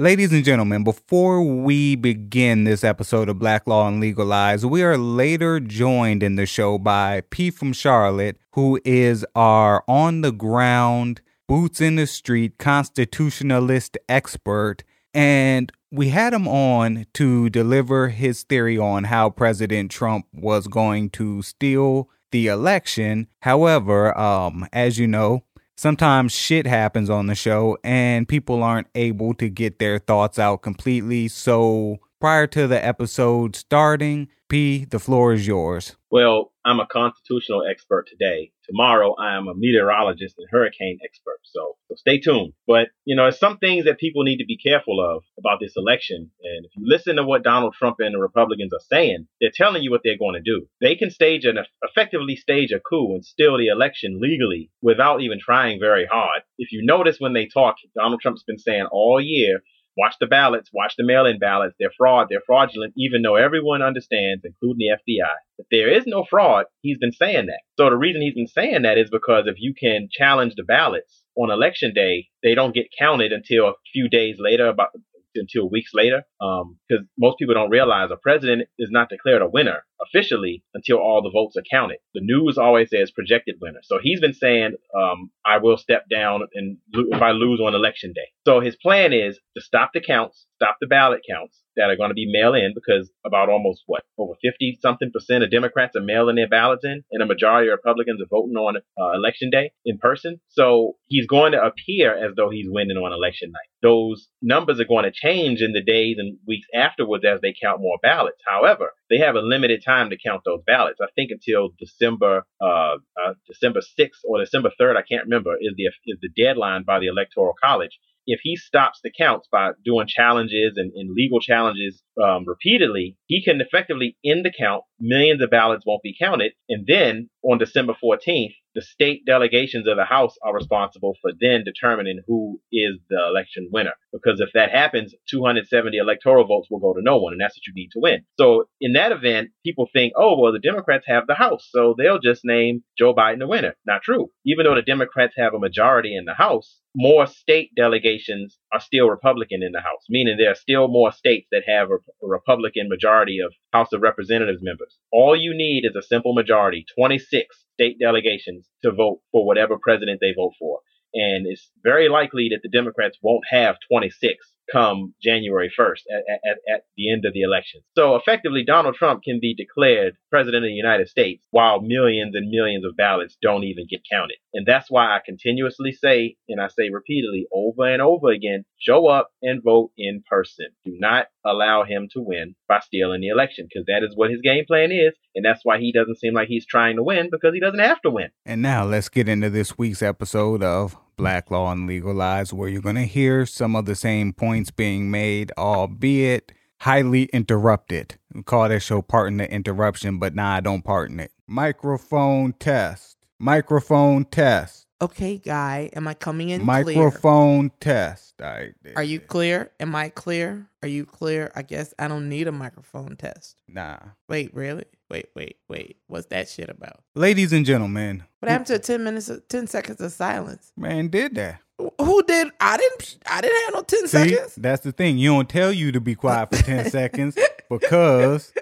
Ladies and gentlemen, before we begin this episode of Black Law and Legal Lies, we are later joined in the show by P from Charlotte, who is our on the ground, boots in the street constitutionalist expert. And we had him on to deliver his theory on how President Trump was going to steal the election. However, um, as you know, sometimes shit happens on the show and people aren't able to get their thoughts out completely. So prior to the episode starting, P, the floor is yours. Well, I'm a constitutional expert today. Tomorrow, I am a meteorologist and hurricane expert. So, so stay tuned. But, you know, there's some things that people need to be careful of about this election. And if you listen to what Donald Trump and the Republicans are saying, they're telling you what they're going to do. They can stage an effectively stage a coup and steal the election legally without even trying very hard. If you notice when they talk, Donald Trump's been saying all year Watch the ballots, watch the mail in ballots. They're fraud, they're fraudulent, even though everyone understands, including the FBI, that there is no fraud. He's been saying that. So the reason he's been saying that is because if you can challenge the ballots on election day, they don't get counted until a few days later, about until weeks later. Because um, most people don't realize a president is not declared a winner officially until all the votes are counted. The news always says projected winner. So he's been saying, um, I will step down and if I lose on election day. So his plan is to stop the counts, stop the ballot counts that are going to be mail in because about almost what over 50 something percent of Democrats are mailing their ballots in and a majority of Republicans are voting on uh, election day in person. So he's going to appear as though he's winning on election night. Those numbers are going to change in the days and weeks afterwards as they count more ballots. However, they have a limited time to count those ballots. I think until December uh, uh, December 6th or December 3rd, I can't remember, is the is the deadline by the Electoral College. If he stops the counts by doing challenges and, and legal challenges um, repeatedly, he can effectively end the count. Millions of ballots won't be counted, and then on December 14th, the state delegations of the House are responsible for then determining who is the election winner. Because if that happens, 270 electoral votes will go to no one, and that's what you need to win. So in that event, people think, oh, well, the Democrats have the House, so they'll just name Joe Biden the winner. Not true. Even though the Democrats have a majority in the House, more state delegations are still Republican in the House, meaning there are still more states that have a, a Republican majority of House of Representatives members. All you need is a simple majority, 26 state delegations to vote for whatever president they vote for. And it's very likely that the Democrats won't have 26 come January 1st at, at, at, the end of the election. So effectively, Donald Trump can be declared president of the United States while millions and millions of ballots don't even get counted. And that's why I continuously say, and I say repeatedly over and over again, show up and vote in person. Do not allow him to win by stealing the election because that is what his game plan is. And that's why he doesn't seem like he's trying to win because he doesn't have to win. And now let's get into this week's episode of Black Law and Legal Lies, where you're going to hear some of the same points being made, albeit highly interrupted. We call that show Pardon the Interruption, but nah, I don't pardon it. Microphone test. Microphone test. Okay, guy, am I coming in Microphone clear? test. I, Are you clear? Am I clear? Are you clear? I guess I don't need a microphone test. Nah. Wait, really? Wait, wait, wait. What's that shit about? Ladies and gentlemen. What happened to 10 minutes of, 10 seconds of silence? Man, did that. Who did? I didn't. I didn't have no ten See, seconds. That's the thing. You don't tell you to be quiet for ten seconds because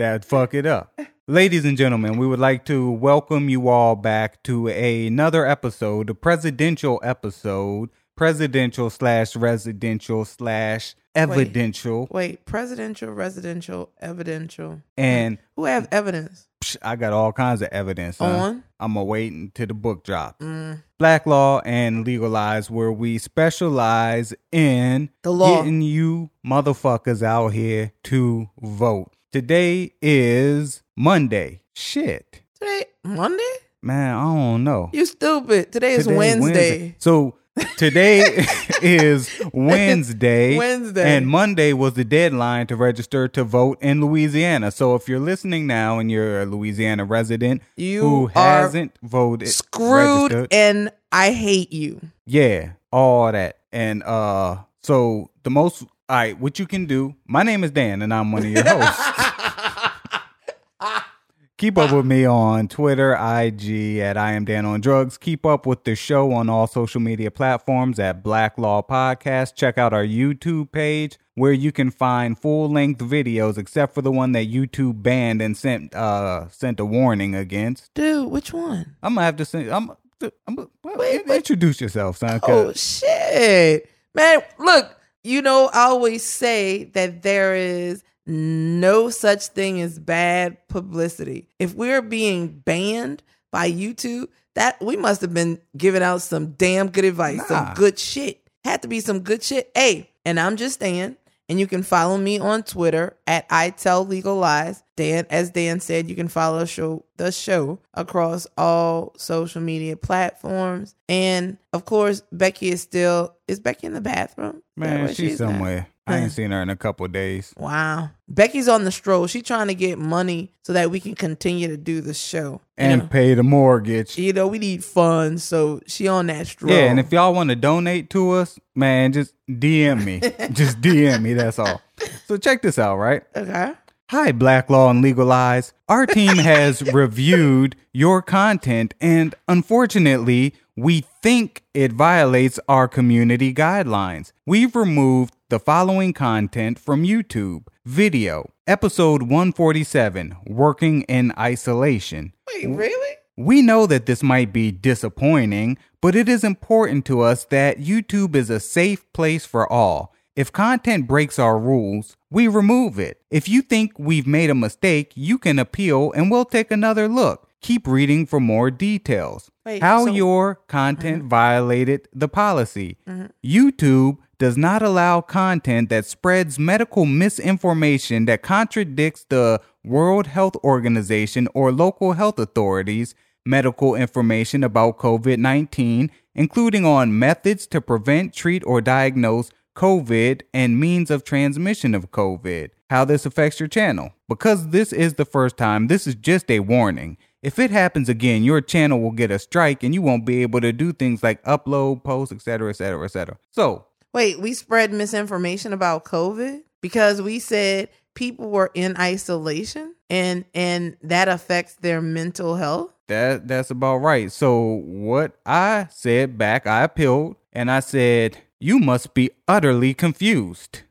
that fuck it up. Ladies and gentlemen, we would like to welcome you all back to another episode, the presidential episode, presidential slash residential slash evidential. Wait, wait, presidential, residential, evidential. And who have evidence? I got all kinds of evidence. On? I'm awaiting to the book drop. Mm. Black Law and Legal Lies, where we specialize in the law. getting you motherfuckers out here to vote. Today is Monday. Shit. Today Monday? Man, I don't know. You stupid. Today is Today Wednesday. Wednesday. So today is Wednesday. Wednesday. And Monday was the deadline to register to vote in Louisiana. So if you're listening now and you're a Louisiana resident you who hasn't voted, screwed, registered, and I hate you. Yeah, all that. And uh so the most all right, what you can do, my name is Dan and I'm one of your hosts. Keep up with me on Twitter, IG at I am Dan on Drugs. Keep up with the show on all social media platforms at Black Law Podcast. Check out our YouTube page where you can find full length videos, except for the one that YouTube banned and sent uh sent a warning against. Dude, which one? I'm gonna have to send. I'm. I'm well, Wait, in- wait. introduce yourself, son. Oh shit. Man, look, you know, I always say that there is no such thing as bad publicity. If we're being banned by YouTube, that we must have been giving out some damn good advice, Nah. some good shit. Had to be some good shit. Hey, and I'm just saying, and you can follow me on Twitter at I Tell Legal Lies. Dan, as Dan said, you can follow show the show across all social media platforms. And of course, Becky is still is Becky in the bathroom? Man, she's at? somewhere. I ain't seen her in a couple days. Wow. Becky's on the stroll. She's trying to get money so that we can continue to do the show. You And know, pay the mortgage. you know, we need funds, so she on that stroll. Yeah, and if y'all want to donate to us, man, just DM me. just DM me, that's all. So check this out, right? okay. Hi, Black Law and Legal Lies. Our team has reviewed your content, and unfortunately, we think it violates our community guidelines. We've removed the following content from YouTube Video, Episode 147 Working in Isolation. Wait, really? We know that this might be disappointing, but it is important to us that YouTube is a safe place for all. If content breaks our rules, we remove it. If you think we've made a mistake, you can appeal and we'll take another look. Keep reading for more details. Wait, How so- your content uh-huh. violated the policy. Uh-huh. YouTube does not allow content that spreads medical misinformation that contradicts the World Health Organization or local health authorities' medical information about COVID 19, including on methods to prevent, treat, or diagnose COVID and means of transmission of COVID. How this affects your channel. Because this is the first time, this is just a warning. If it happens again, your channel will get a strike and you won't be able to do things like upload, post, etc., etc., etc. So, Wait, we spread misinformation about COVID because we said people were in isolation and and that affects their mental health. That that's about right. So what I said back, I appealed and I said, "You must be utterly confused."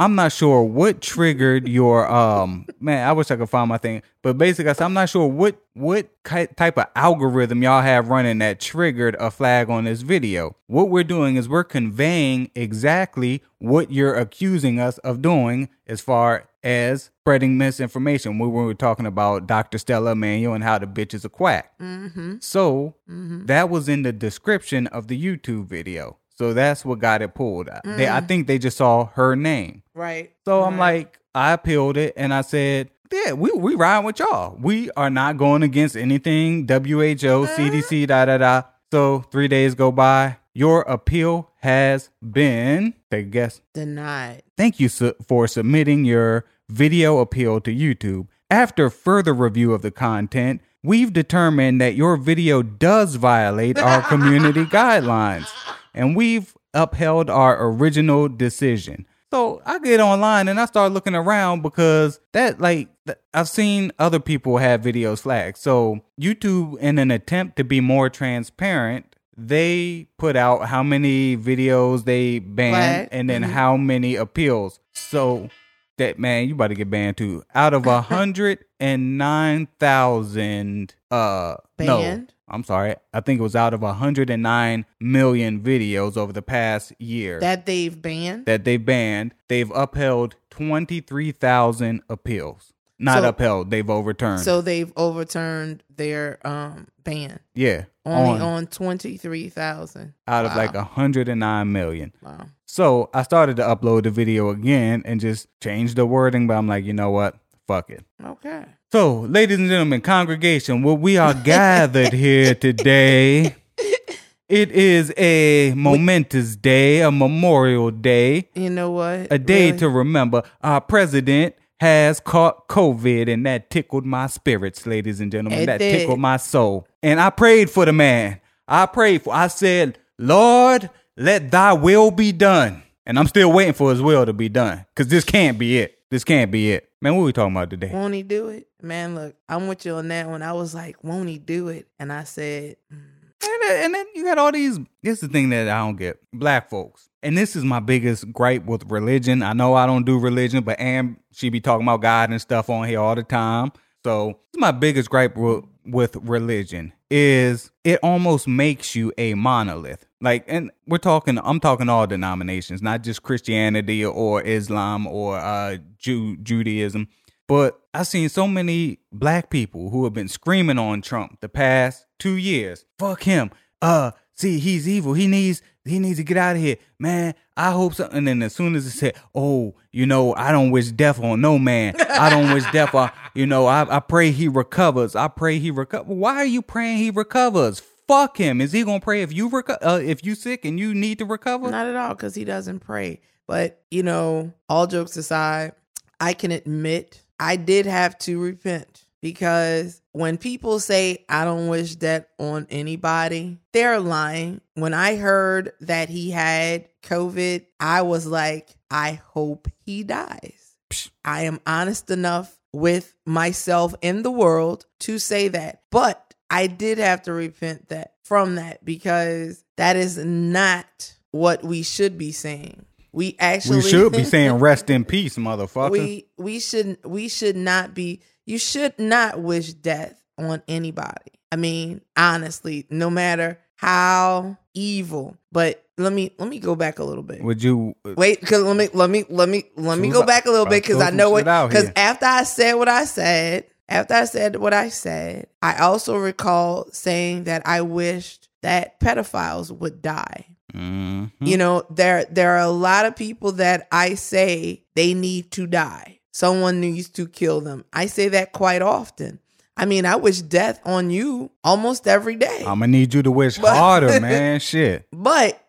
I'm not sure what triggered your um man. I wish I could find my thing, but basically, I said, I'm not sure what what type of algorithm y'all have running that triggered a flag on this video. What we're doing is we're conveying exactly what you're accusing us of doing as far as spreading misinformation. When we were talking about Dr. Stella Immanuel and how the bitch is a quack. Mm-hmm. So Mm-hmm. that was in the description of the YouTube video. So that's what got it pulled. They, I mm. think they just saw her name. Right. So I'm like, I appealed it and I said, yeah, we we riding with y'all. We are not going against anything WHO, CDC, uh-huh. da da da. So three days go by. Your appeal has been take a guess. denied. Thank you su- for submitting your video appeal to YouTube. After further review of the content, we've determined that your video does violate our community guidelines, and we've upheld our original decision. So I get online and I start looking around because that like th- I've seen other people have videos flagged. So YouTube, in an attempt to be more transparent, they put out how many videos they banned and then Mhm. how many appeals. So that man, you about to get banned too. Out of a hundred and nine thousand, uh, Banned? no, I'm sorry. I think it was out of a hundred and nine million videos over the past year That they've banned. that they've banned. They've upheld twenty three thousand appeals. Not So- upheld. They've overturned. so they've overturned their um ban. yeah, Only on, on, twenty three thousand. out of like a hundred and nine million. Wow. So I started to upload the video again and just change the wording, but I'm like, you know what? Fuck it. Okay. So, ladies and gentlemen, congregation, well, we are gathered here today. It is a momentous day, a memorial day, You know what? a day Really? to remember. Our president has caught COVID, and that tickled my spirits, ladies and gentlemen. It that did. tickled my soul. And I prayed for the man. I prayed for, I said, Lord, let thy will be done. And I'm still waiting for his will to be done because this can't be it. This can't be it. Man, what we talking about today? Won't he do it? Man, look, I'm with you on that one. I was like, won't he do it? And I said, mm. And then, and then you got all these. This is the thing that I don't get. Black folks. And this is my biggest gripe with religion. I know I don't do religion, but Am, she be talking about God and stuff on here all the time. So this is my biggest gripe with, with religion is it almost makes you a monolith. Like, and we're talking, I'm talking all denominations, not just Christianity or Islam or uh, Jew, Judaism. But I've seen so many black people who have been screaming on Trump the past two years. Fuck him. Uh, see, he's evil. He needs he needs to get out of here, man. I hope so. And then as soon as it said, "Oh, you know, I don't wish death on no man. I don't wish death on, you know, I, I pray he recovers. I pray he recovers. Why are you praying he recovers? Fuck him. Is he gonna pray if you reco- uh, if you sick and you need to recover? Not at all, because he doesn't pray. But you know, all jokes aside, I can admit I did have to repent because when people say I don't wish that on anybody, they're lying. When I heard that he had COVID, I was like, I hope he dies. I am honest enough with myself in the world to say that. But I did have to repent that from that because that is not what we should be saying. We actually we should be saying rest in peace, motherfucker. we we should we should not be you should not wish death on anybody. I mean, honestly, no matter how evil. But let me let me go back a little bit. Would you Wait, cuz let me let me let me let me go back a little bit Throw I know out cuz after I said what I said, after I said what I said, I also recall saying that I wished that pedophiles would die. Mhm. You know, there there are a lot of people that I say they need to die. Someone needs to kill them. I say that quite often. I mean, I wish death on you almost every day. I'm gonna need you to wish But- harder, man. Shit. But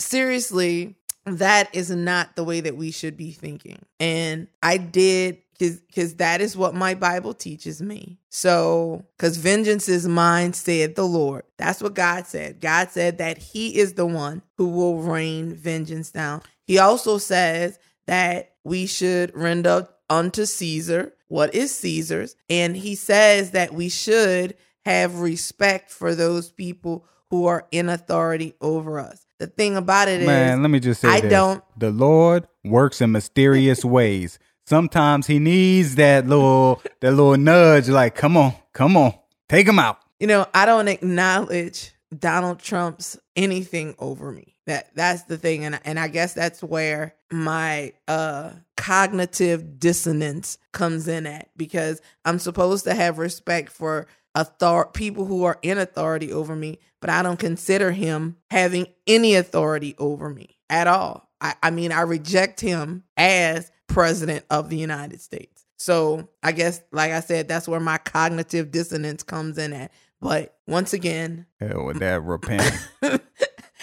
seriously, that is not the way that we should be thinking. And I did because because that is what my Bible teaches me. So because vengeance is mine, said the Lord. That's what God said. God said that He is the one who will rain vengeance down. He also says that we should render unto Caesar what is Caesar's, and He says that we should have respect for those people who are in authority over us. The thing about it is, Man, let me just say I this. don't- The Lord works in mysterious ways. Sometimes he needs that little that little nudge, like, come on, come on, take him out. you know, I don't acknowledge Donald Trump's anything over me. That that's the thing, and and I guess that's where my uh cognitive dissonance comes in at because I'm supposed to have respect for author people who are in authority over me, but I don't consider him having any authority over me at all. I, I mean, I reject him as president of the United States. So I guess, like I said, that's where my cognitive dissonance comes in at. But once again, Hell with that repent.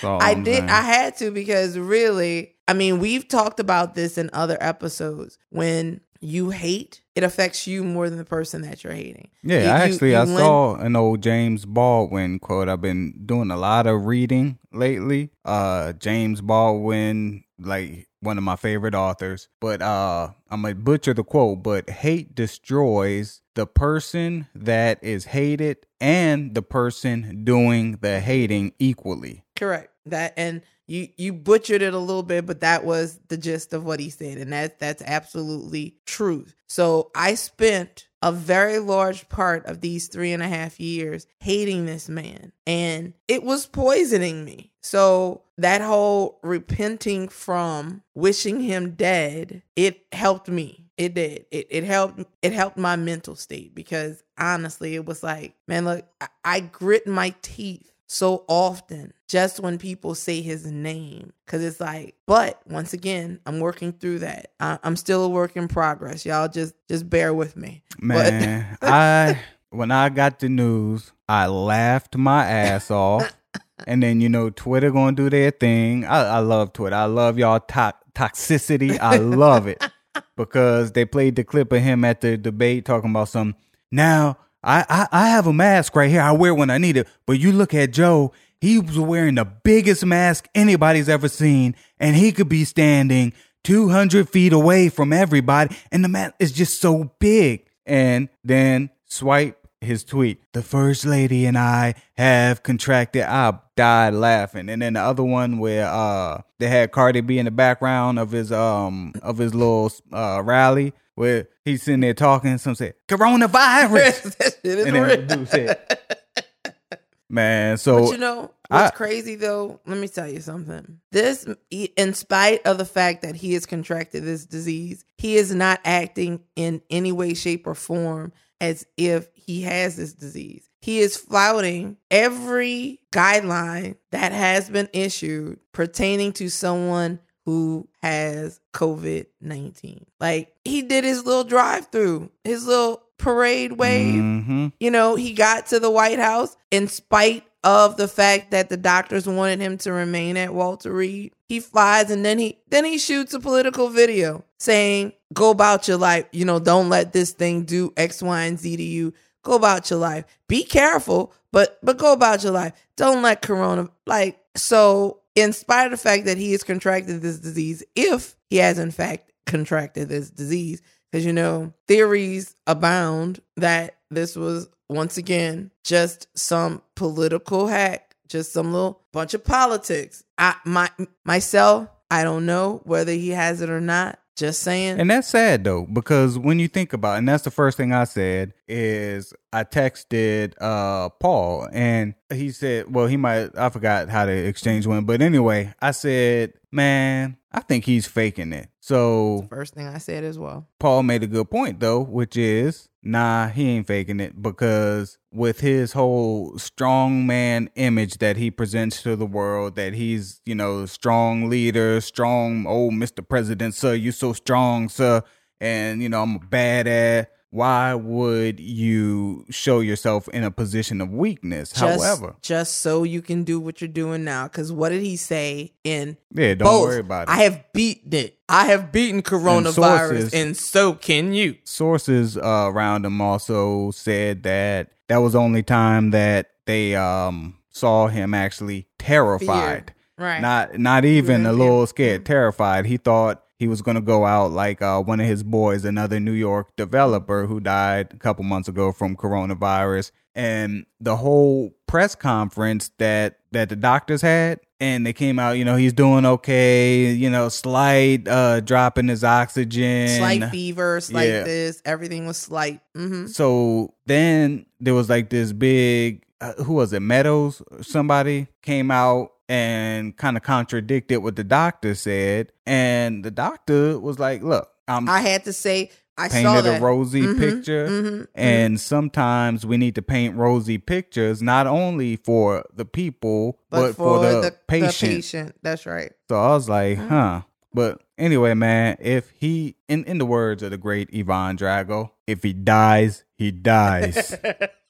All I I'm did. saying. I had to because really, I mean, we've talked about this in other episodes. When you hate, it affects you more than the person that you're hating. Yeah, you- actually, you I lend- saw an old James Baldwin quote. I've been doing a lot of reading lately. Uh, James Baldwin, like one of my favorite authors. But uh, I'm gonna butcher the quote. But hate destroys the person that is hated and the person doing the hating equally. Correct. That and you you butchered it a little bit, but that was the gist of what he said, and that that's absolutely true. So I spent a very large part of these three and a half years hating this man, and it was poisoning me. So that whole repenting from wishing him dead, it helped me. It did. It it helped. It helped my mental state because honestly, it was like, man, look, I, I grit my teeth so often just when people say his name because it's like but once again i'm working through that I, i'm still a work in progress y'all just just bear with me Man, I when I got the news, I laughed my ass off. And then you know Twitter gonna do their thing. I, I love Twitter. I love y'all to- toxicity. I love it because they played the clip of him at the debate talking about some. Now I, I I have a mask right here. I wear when I need it. But you look at Joe. He was wearing the biggest mask anybody's ever seen, and he could be standing 200 feet away from everybody, and the mask is just so big. And then swipe his tweet. The first lady and I have contracted. I died laughing. And then the other one where uh they had Cardi B in the background of his um of his little uh rally where he's sitting there talking. Some said coronavirus, that shit is and then real. dude said, "Man, so But you know what's I- crazy though? Let me tell you something. This, in spite of the fact that he has contracted this disease, he is not acting in any way, shape, or form as if he has this disease. He is flouting every guideline that has been issued pertaining to someone who has COVID 19. Like he did his little drive through, his little parade wave Mhm. you know, he got to the White House in spite of the fact that the doctors wanted him to remain at Walter Reed. He flies and then he then he shoots a political video saying, "Go about your life. You know, don't let this thing do X, Y, and Z to you. Go about your life. Be careful, but but go about your life. Don't let Corona like so." In spite of the fact that he has contracted this disease, if he has in fact contracted this disease, because you know theories abound that this was once again just some political hack just some little bunch of politics. I my myself i don't know whether he has it or not just saying. And that's sad though, because when you think about it, and that's the first thing I said is I texted uh Paul and he said, well, he might I forgot how to exchange one, but anyway, I said, Man, I think he's faking it. So first thing i said as well Paul made a good point though, which is nah, he ain't faking it because with his whole strong man image that he presents to the world, that he's, you know, strong leader, strong oh, old Mr. President, sir, you so strong, sir, and you know, I'm a badass. Why would you show yourself in a position of weakness? just, However, just so you can do what you're doing now. Because what did he say in yeah, don't both? worry about it. i have beaten it. I have beaten coronavirus sources- and so can you. sources uh, around him also said that that was the only time that they um saw him actually terrified. Right. Not not even a little scared terrified. He thought he was going to go out like uh, one of his boys another new york developer who died a couple months ago from coronavirus and the whole press conference that that the doctors had and they came out you know he's doing okay you know slight uh drop in his oxygen slight fever, slight Yeah. this, everything was slight. hmm so then there was like this big, uh, who was it? Meadows, somebody came out and kind of contradicted what the doctor said, and the doctor was like, "Look, I'm I had to say, I saw painted a rosy Mhm, picture." mhm, And sometimes we need to paint rosy pictures, not only for the people, but, for, the, patient. patient. That's right. So I was like, Mhm. huh. But anyway, man, if he, in, in the words of the great Ivan Drago, if he dies, he dies.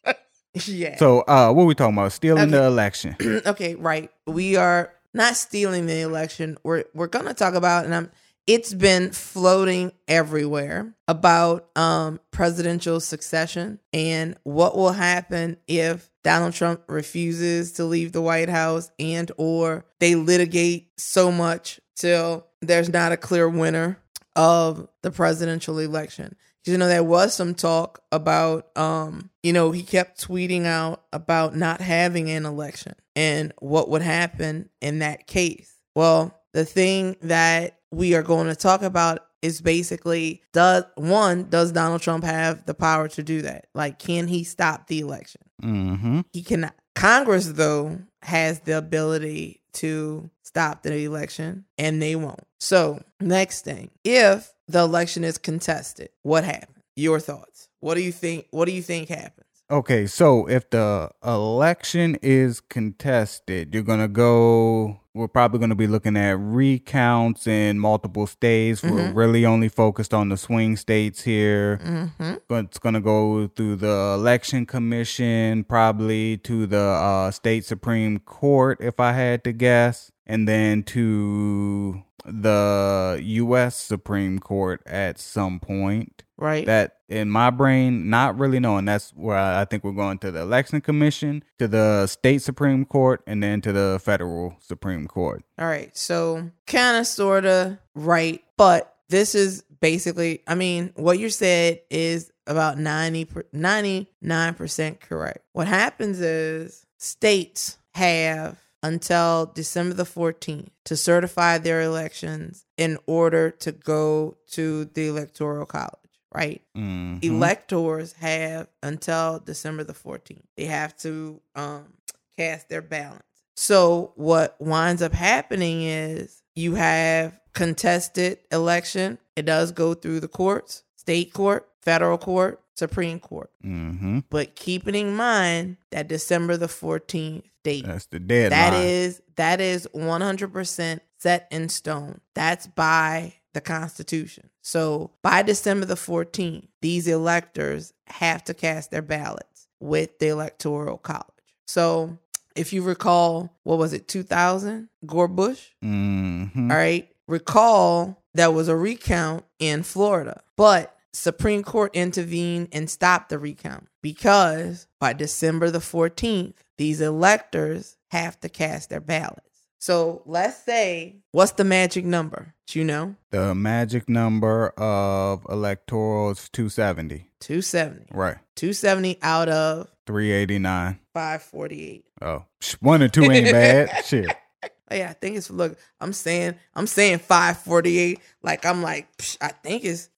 yeah. so uh what we talking about? Stealing the election. okay, right. We are not stealing the election. We're we're gonna talk about, and I'm. It's been floating everywhere about um presidential succession and what will happen if Donald Trump refuses to leave the White House and or they litigate so much till there's not a clear winner of the presidential election. You know, there was some talk about, um, you know, he kept tweeting out about not having an election and what would happen in that case. Well, the thing that we are going to talk about is basically does one, does Donald Trump have the power to do that? Like, can he stop the election? Mm-hmm. He cannot. Congress, though, has the ability to stop the election, and they won't. So, next thing, if the election is contested, what happens? Your thoughts. What do you think? What do you think happens? Okay, so if the election is contested, you're gonna go. We're probably gonna be looking at recounts in multiple states. We're Mhm. really only focused on the swing states here. Mm-hmm. It's gonna go through the election commission, probably to the uh, state supreme court, if I had to guess. And then to the U.S. Supreme Court at some point. Right. That in my brain, not really knowing. That's where I think we're going to the Election Commission, to the state Supreme Court, and then to the federal Supreme Court. All right. So, kind of, sort of right. But this is basically, I mean, what you said is about 90, 99% correct. What happens is states have until December the 14th to certify their elections in order to go to the electoral college, right? Mhm. Electors have until December the 14th. They have to um, cast their ballots. So what winds up happening is you have contested election. It does go through the courts, state court, federal court, Supreme Court. Mhm. But keeping in mind that December the 14th date. That's the deadline. That is that is 100% set in stone. That's by the Constitution. So by December the 14th, these electors have to cast their ballots with the Electoral College. So if you recall, what was it, 2000? Gore Bush? Mhm. All right. Recall there was a recount in Florida, but Supreme Court intervened and stopped the recount because by December the 14th, these electors have to cast their ballots. So let's say, what's the magic number? Do you know? The magic number of electorals is 270. 270. Right. 270 out of 389. 548. Oh, one or two ain't bad. Shit. Oh, yeah, I think it's look. I'm saying I'm saying 548. Like I'm like psh, I think it's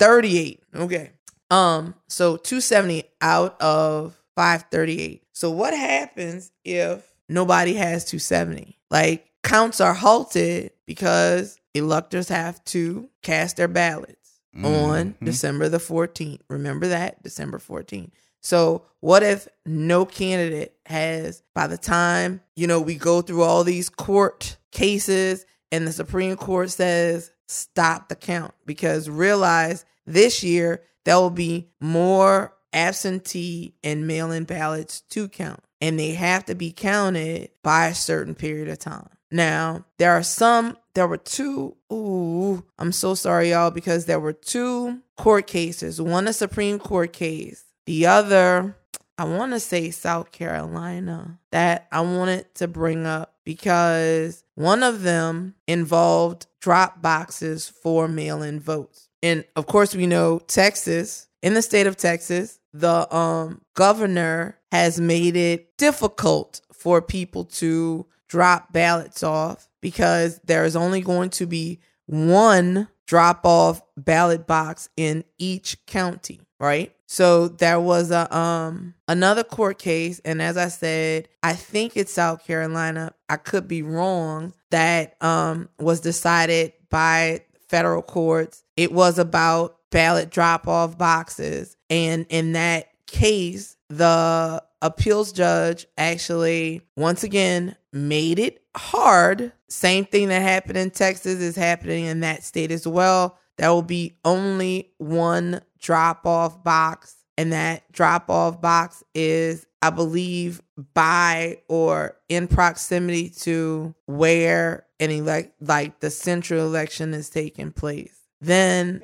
538. Okay. Um. So 270 out of 538. So what happens if nobody has 270? Like counts are halted because electors have to cast their ballots on Mhm. December the 14th. Remember that December 14th. So, what if no candidate has, by the time, you know, we go through all these court cases and the Supreme Court says, stop the count? Because realize this year there will be more absentee and mail in ballots to count, and they have to be counted by a certain period of time. Now, there are some, there were two, ooh, I'm so sorry, y'all, because there were two court cases one a Supreme Court case, the other, I want to say South Carolina, that I wanted to bring up because one of them involved drop boxes for mail in votes. And of course, we know Texas, in the state of Texas, the um, governor has made it difficult for people to drop ballots off because there is only going to be one drop off ballot box in each county, right? So there was a um another court case and as I said, I think it's South Carolina. I could be wrong that um was decided by federal courts. It was about ballot drop off boxes and in that case the appeals judge actually once again made it hard. Same thing that happened in Texas is happening in that state as well. There will be only one drop off box, and that drop off box is, I believe, by or in proximity to where an elect like the central election is taking place. Then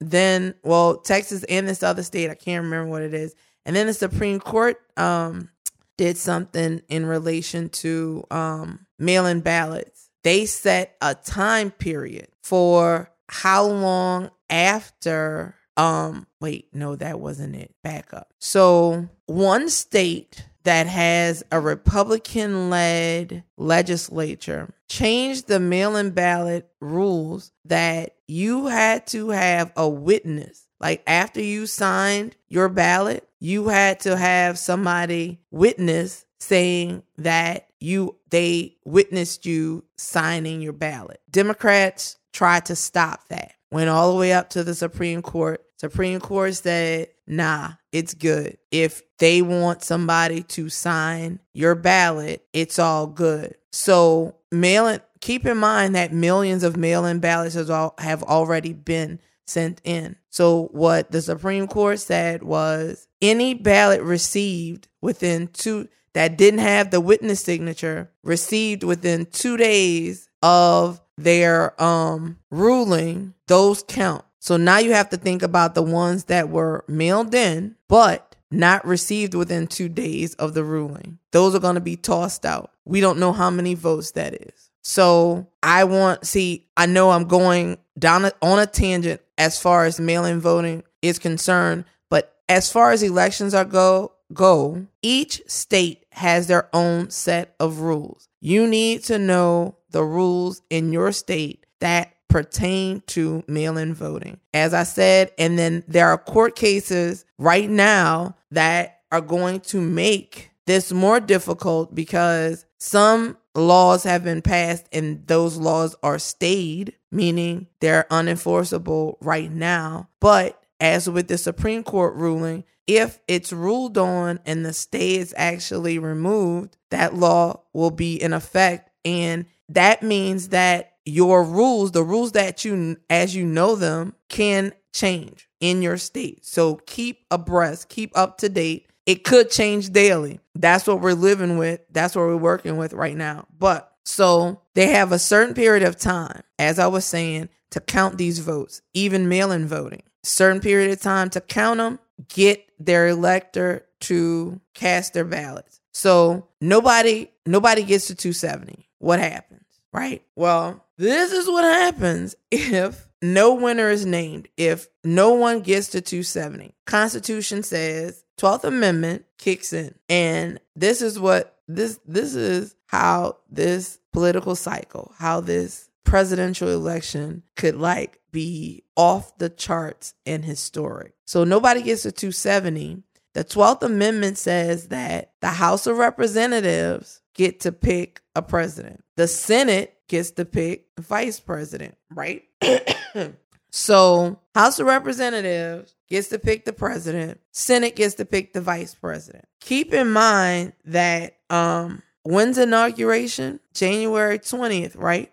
then well texas and this other state i can't remember what it is. And then the supreme court um did something in relation to um mail-in ballots. They set a time period for how long after um wait no that wasn't it. Back up. So one state that has a Republican led legislature changed the mail in ballot rules that you had to have a witness. Like after you signed your ballot, you had to have somebody witness saying that you they witnessed you signing your ballot. Democrats tried to stop that. Went all the way up to the Supreme Court. Supreme Court said, nah, it's good. If they want somebody to sign your ballot, it's all good. So mail in, keep in mind that millions of mail-in ballots has all, have already been sent in. So what the Supreme Court said was any ballot received within two that didn't have the witness signature received within two days of their um ruling, those count. So now you have to think about the ones that were mailed in, but not received within two days of the ruling. Those are going to be tossed out. We don't know how many votes that is. So I want, see, I know I'm going down a, on a tangent as far as mail in voting is concerned, but as far as elections are go, go, each state has their own set of rules. You need to know the rules in your state that pertain to mail in voting. As I said, and then there are court cases right now that are going to make this more difficult because some laws have been passed and those laws are stayed, meaning they're unenforceable right now. But as with the Supreme Court ruling, if it's ruled on and the stay is actually removed, that law will be in effect. And that means that your rules, the rules that you, as you know them, can change in your state. So keep abreast, keep up to date. It could change daily. That's what we're living with. That's what we're working with right now. But so they have a certain period of time, as I was saying, to count these votes, even mail in voting. Certain period of time to count them, get their elector to cast their ballots. So nobody nobody gets to 270. What happens? Right? Well, this is what happens if no winner is named, if no one gets to 270. Constitution says 12th Amendment kicks in. And this is what this this is how this political cycle, how this presidential election could like be off the charts and historic. So nobody gets to 270. The 12th Amendment says that the House of Representatives get to pick a president. The Senate gets to pick vice president, right? so, House of Representatives gets to pick the president, Senate gets to pick the vice president. Keep in mind that um when's inauguration? January 20th, right?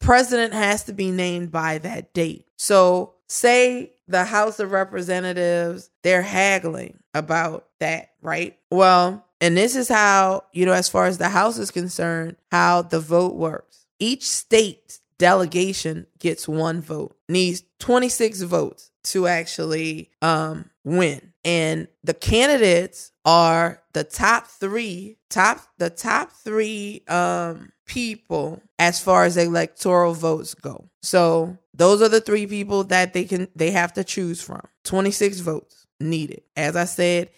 President has to be named by that date. So, say the House of Representatives, they're haggling about that, right? Well, and this is how, you know, as far as the House is concerned, how the vote works. Each state delegation gets one vote, needs 26 votes to actually um, win. And the candidates are the top three, top the top three um, people as far as electoral votes go. So those are the three people that they can they have to choose from. 26 votes needed. As I said,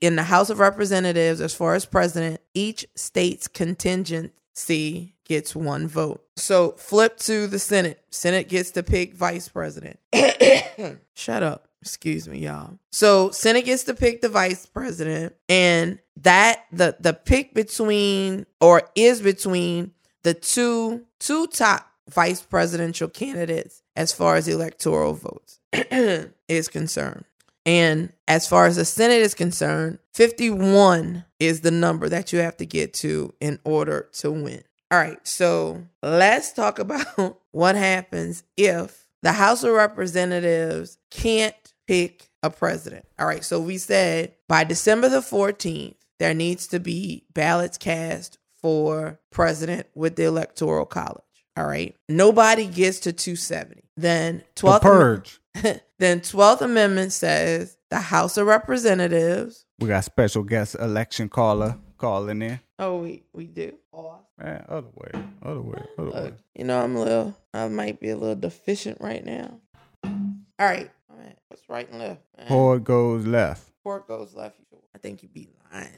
in the House of Representatives, as far as president, each state's contingency gets one vote. So flip to the Senate. Senate gets to pick vice president. Shut up. Excuse me, y'all. So Senate gets to pick the vice president, and that the the pick between or is between the two two top vice presidential candidates as far as electoral votes is concerned. And as far as the Senate is concerned, 51 is the number that you have to get to in order to win. All right, so let's talk about what happens if the House of Representatives can't pick a president. All right, so we said by December the 14th, there needs to be ballots cast for president with the Electoral College. All right, nobody gets to 270. Then 12th The purge. then 12th Amendment says the House of Representatives. We got special guest election caller calling in. Oh, we we do. Oh, Man, other way, other way, other uh, way. you know I'm a little. I might be a little deficient right now. All right, all right. What's right and left? man? Forward goes left. Port goes left. I think you'd be lying.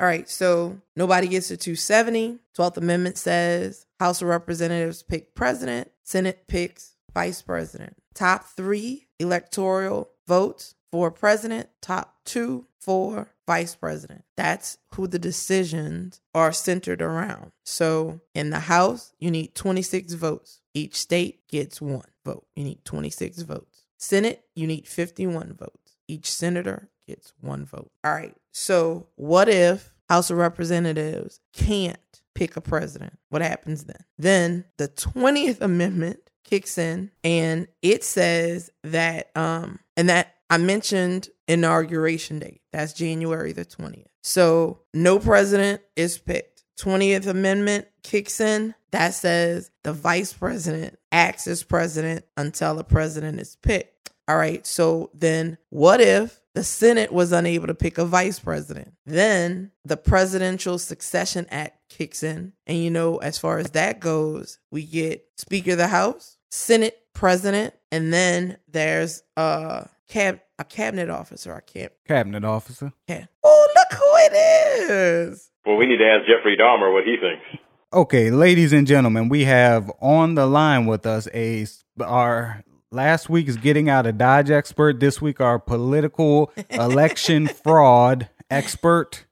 All right, so nobody gets to 270. 12th Amendment says House of Representatives pick president, Senate picks vice president. Top three electoral votes for president, top two for vice president. That's who the decisions are centered around. So in the House, you need 26 votes. Each state gets one vote. You need 26 votes. Senate, you need 51 votes. Each senator gets one vote. All right. So, what if House of Representatives can't pick a president? What happens then? Then the 20th Amendment kicks in and it says that um and that I mentioned inauguration date. That's January the 20th. So no president is picked. 20th Amendment kicks in. That says the vice president acts as president until the president is picked. All right. So then what if the Senate was unable to pick a vice president? Then the Presidential Succession Act kicks in. And you know, as far as that goes, we get Speaker of the House, Senate president, and then there's a cab a cabinet officer. I can't cabinet officer. Yeah. Oh, look who it is. Well, we need to ask Jeffrey Dahmer what he thinks. Okay, ladies and gentlemen, we have on the line with us a our last week's getting out of Dodge expert. This week, our political election fraud expert,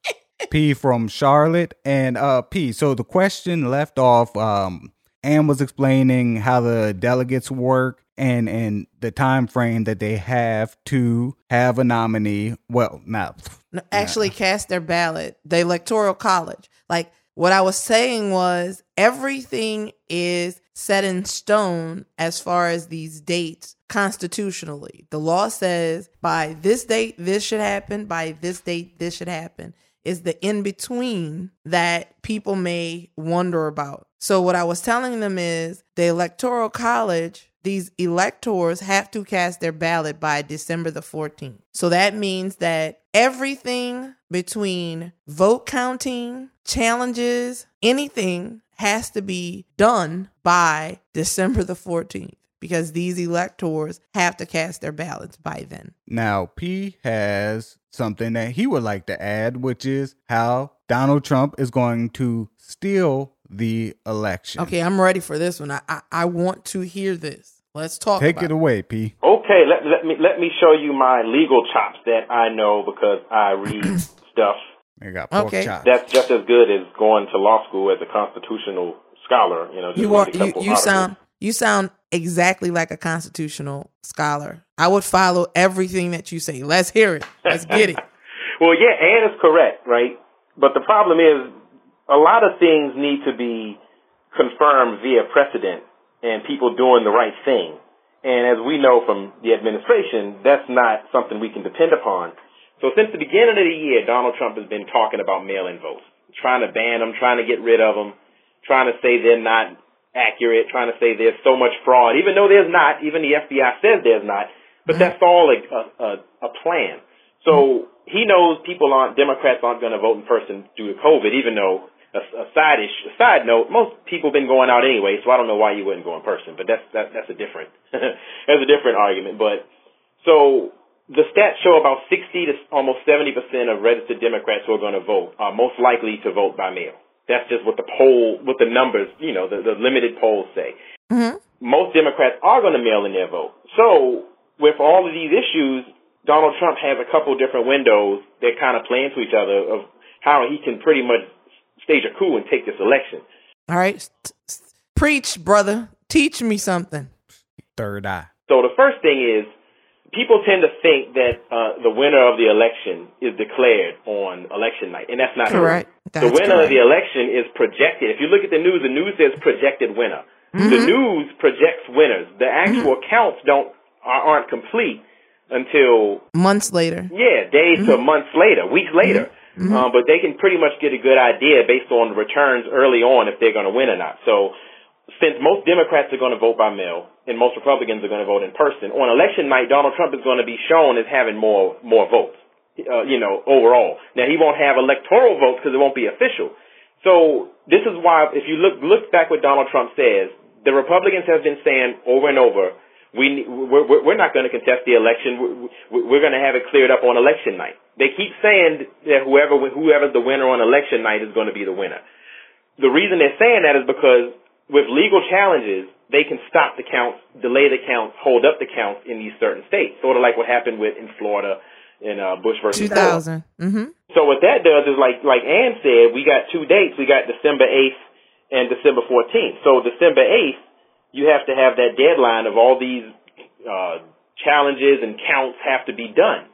P from Charlotte, and uh P. So the question left off. Um, Ann was explaining how the delegates work and and the time frame that they have to have a nominee. Well, not no, actually cast their ballot. The electoral college, like what I was saying was everything is set in stone as far as these dates constitutionally. The law says by this date this should happen, by this date this should happen. Is the in between that people may wonder about. So what I was telling them is the electoral college these electors have to cast their ballot by December the 14th. So that means that everything between vote counting, challenges, anything has to be done by December the 14th because these electors have to cast their ballots by then. Now, P has something that he would like to add, which is how Donald Trump is going to steal the election. Okay, I'm ready for this one. I I, I want to hear this. Let's talk. Take it, it away, P. Okay, let, let me let me show you my legal chops that I know because I read stuff. They got pork okay. chops. That's just as good as going to law school as a constitutional scholar. You know, you are you, you sound you sound exactly like a constitutional scholar. I would follow everything that you say. Let's hear it. Let's get it. well, yeah, Anne is correct, right? But the problem is a lot of things need to be confirmed via precedent and people doing the right thing. And as we know from the administration, that's not something we can depend upon. So since the beginning of the year, Donald Trump has been talking about mail-in votes, trying to ban them, trying to get rid of them, trying to say they're not accurate, trying to say there's so much fraud, even though there's not. Even the FBI says there's not. But that's all a, a, a plan. So he knows people aren't, Democrats aren't going to vote in person due to COVID, even though a, a side issue, a side note, most people have been going out anyway, so I don't know why you wouldn't go in person, but that's, that, that's a different, that's a different argument. But, so, the stats show about 60 to almost 70% of registered Democrats who are going to vote are most likely to vote by mail. That's just what the poll, what the numbers, you know, the, the limited polls say. Mm-hmm. Most Democrats are going to mail in their vote. So, with all of these issues, Donald Trump has a couple different windows that kind of play into each other of how he can pretty much stage a coup and take this election. All right. Preach, brother. Teach me something. Third eye. So the first thing is people tend to think that uh, the winner of the election is declared on election night, and that's not correct. That's the winner correct. of the election is projected. If you look at the news, the news says projected winner. Mm-hmm. The news projects winners. The actual mm-hmm. counts don't aren't complete until months later. Yeah, days mm-hmm. to months later, weeks later. Mm-hmm. Um, but they can pretty much get a good idea based on the returns early on if they're going to win or not. So since most Democrats are going to vote by mail and most Republicans are going to vote in person, on election night, Donald Trump is going to be shown as having more more votes. Uh, you know, overall. Now he won't have electoral votes because it won't be official. So this is why, if you look look back what Donald Trump says, the Republicans have been saying over and over we we're, we're not going to contest the election. We're going to have it cleared up on election night. They keep saying that whoever whoever's the winner on election night is going to be the winner. The reason they're saying that is because with legal challenges, they can stop the counts, delay the counts, hold up the counts in these certain states, sort of like what happened with in Florida in uh, Bush versus 2000. Mm-hmm. So what that does is like like Ann said, we got two dates. We got December 8th and December 14th. So December 8th you have to have that deadline of all these uh, challenges and counts have to be done.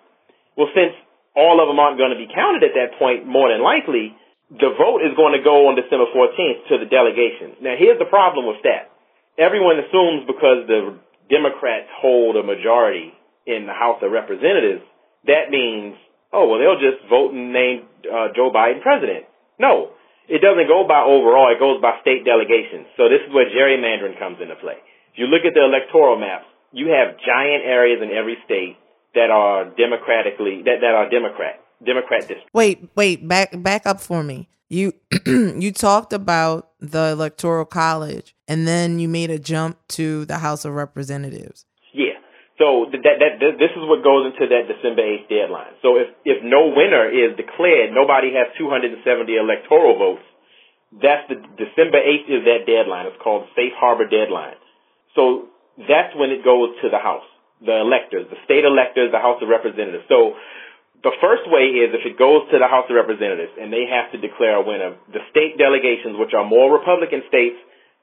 Well, since all of them aren't going to be counted at that point, more than likely, the vote is going to go on December 14th to the delegation. Now, here's the problem with that. Everyone assumes because the Democrats hold a majority in the House of Representatives, that means, oh, well, they'll just vote and name uh, Joe Biden president. No, it doesn't go by overall, it goes by state delegations. So this is where gerrymandering comes into play. If you look at the electoral maps, you have giant areas in every state that are democratically that, that are Democrat Democrat districts. Wait, wait, back back up for me. You you talked about the electoral college and then you made a jump to the House of Representatives. Yeah. So that, that, that this is what goes into that December 8th deadline. So if if no winner is declared, nobody has 270 electoral votes. That's the December 8th is that deadline. It's called safe harbor deadline. So that's when it goes to the House, the electors, the state electors, the House of Representatives. So the first way is if it goes to the House of Representatives and they have to declare a winner, the state delegations, which are more Republican states,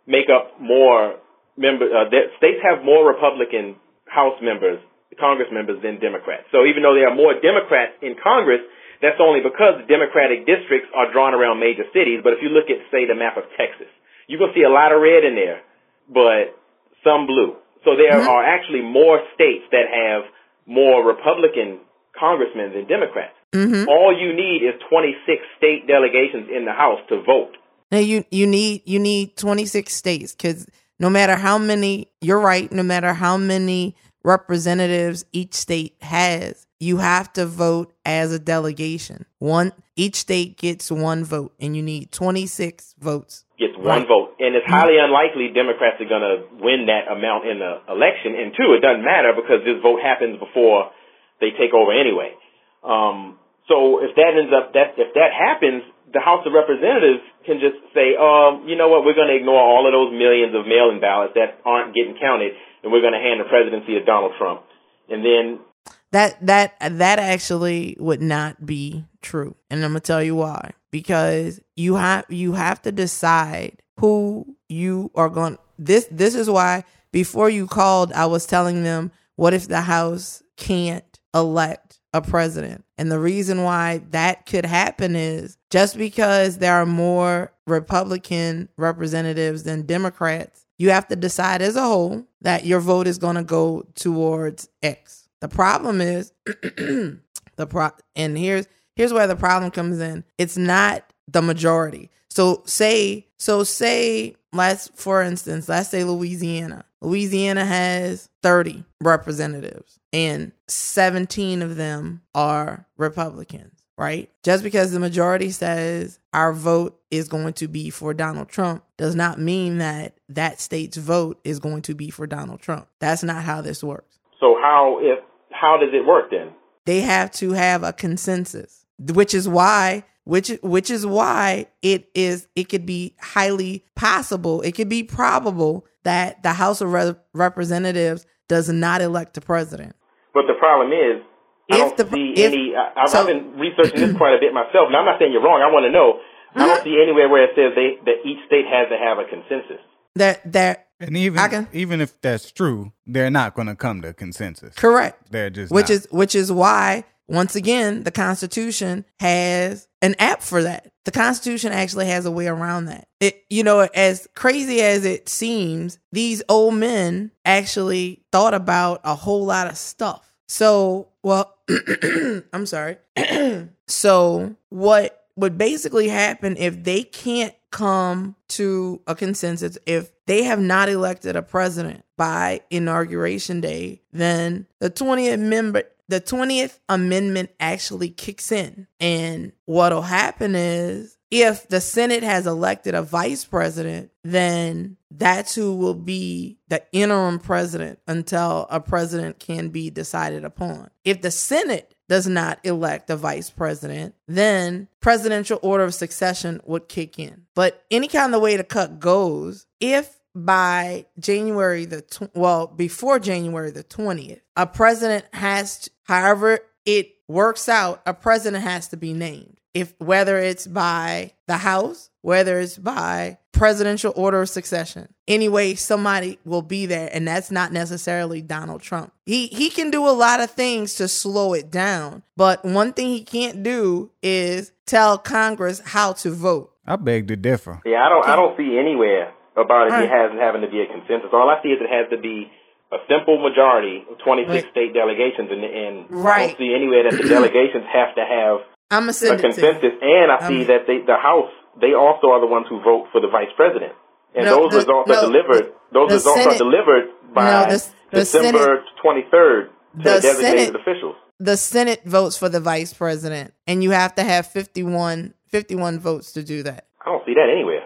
make up more member. Uh, states have more Republican House members, Congress members than Democrats. So even though there are more Democrats in Congress, that's only because Democratic districts are drawn around major cities. But if you look at, say, the map of Texas, you're gonna see a lot of red in there, but some blue. So there mm-hmm. are actually more states that have more Republican congressmen than Democrats. Mm-hmm. All you need is 26 state delegations in the House to vote. Now you you need you need 26 states because no matter how many, you're right. No matter how many representatives each state has, you have to vote as a delegation. One each state gets one vote, and you need 26 votes. Gets one right. vote, and it's highly unlikely Democrats are going to win that amount in the election. And two, it doesn't matter because this vote happens before they take over anyway. Um, so if that ends up that if that happens, the House of Representatives can just say, um, you know what, we're going to ignore all of those millions of mail-in ballots that aren't getting counted, and we're going to hand the presidency to Donald Trump. And then that that that actually would not be true, and I'm gonna tell you why. Because you have you have to decide who you are going. This this is why before you called, I was telling them, what if the House can't elect a president. And the reason why that could happen is just because there are more Republican representatives than Democrats, you have to decide as a whole that your vote is going to go towards X. The problem is the pro and here's here's where the problem comes in. It's not the majority. So say so say let's for instance, let's say Louisiana. Louisiana has 30 representatives and 17 of them are Republicans, right? Just because the majority says our vote is going to be for Donald Trump does not mean that that state's vote is going to be for Donald Trump. That's not how this works. So how if how does it work then? They have to have a consensus, which is why which which is why it is it could be highly possible, it could be probable that the House of Re- Representatives does not elect a president. But the problem is, I if don't the, see if, any. I, have so, been researching this quite a bit myself, and I'm not saying you're wrong. I want to know. Mm-hmm. I don't see anywhere where it says they that each state has to have a consensus. That that and even can, even if that's true, they're not going to come to consensus. Correct. They're just which not. is which is why once again, the Constitution has an app for that. The Constitution actually has a way around that. It, you know, as crazy as it seems, these old men actually thought about a whole lot of stuff. So, well, I'm sorry. so, what would basically happen if they can't come to a consensus, if they have not elected a president by inauguration day, then the 20th member the 20th Amendment actually kicks in. And what'll happen is if the Senate has elected a vice president, then that's who will be the interim president until a president can be decided upon. If the Senate does not elect a vice president, then presidential order of succession would kick in. But any kind of way the cut goes, if by January the tw- well before January the 20th a president has to, however it works out a president has to be named if whether it's by the house whether it's by presidential order of succession anyway somebody will be there and that's not necessarily Donald Trump he he can do a lot of things to slow it down but one thing he can't do is tell congress how to vote I beg to differ. Yeah, I don't. I don't see anywhere about it, right. it hasn't having to be a consensus. All I see is it has to be a simple majority, 26 Right. state delegations, and, and I Right. don't see anywhere that the delegations have to have I'm a send it to you. consensus. And I see Um, that they, the House, they also are the ones who vote for the vice president. And No, those the- results no, are delivered. Those results Senate- are delivered by No, the- the December 23rd to the designated Senate- officials. The Senate votes for the vice president, and you have to have 51, 51 votes to do that. I don't see that anywhere.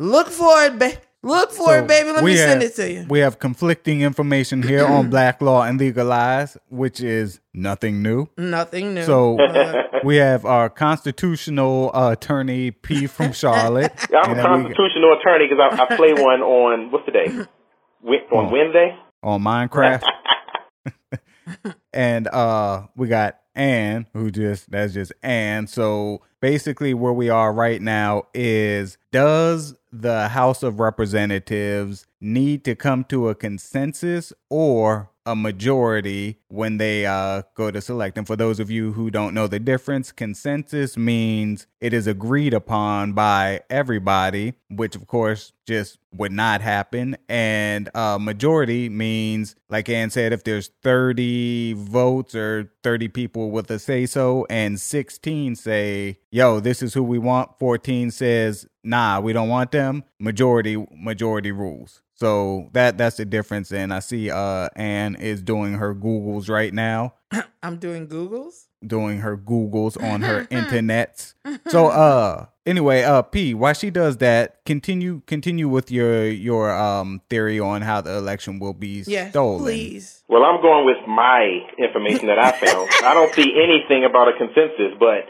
Look for it, ba- Look for So it, baby. Let we me send it to you. We have conflicting information here on Black Law and Legal Lies, which is nothing new. Nothing new. So Uh, we have our constitutional uh, attorney P from Charlotte. Yeah, I'm and a then we- constitutional attorney because I, I play one on what's the day? Wed- On Oh. Wednesday. on Minecraft. and uh we got Ann, who just that's just Ann. So basically where we are right now is does the House of Representatives need to come to a consensus or a majority when they uh, go to select. And for those of you who don't know the difference, consensus means it is agreed upon by everybody, which of course just would not happen. And uh, majority means, like Ann said, if there's 30 votes or 30 people with a say so, and 16 say, yo, this is who we want, 14 says, nah, we don't want them, majority, majority rules. So that that's the difference. And I see uh Ann is doing her Googles right now, I'm doing Googles. doing her Googles on her internets. So uh anyway, uh P, while she does that, continue continue with your your um theory on how the election will be Yes, stolen. please. Well, I'm going with my information that I found. I don't see anything about a consensus, but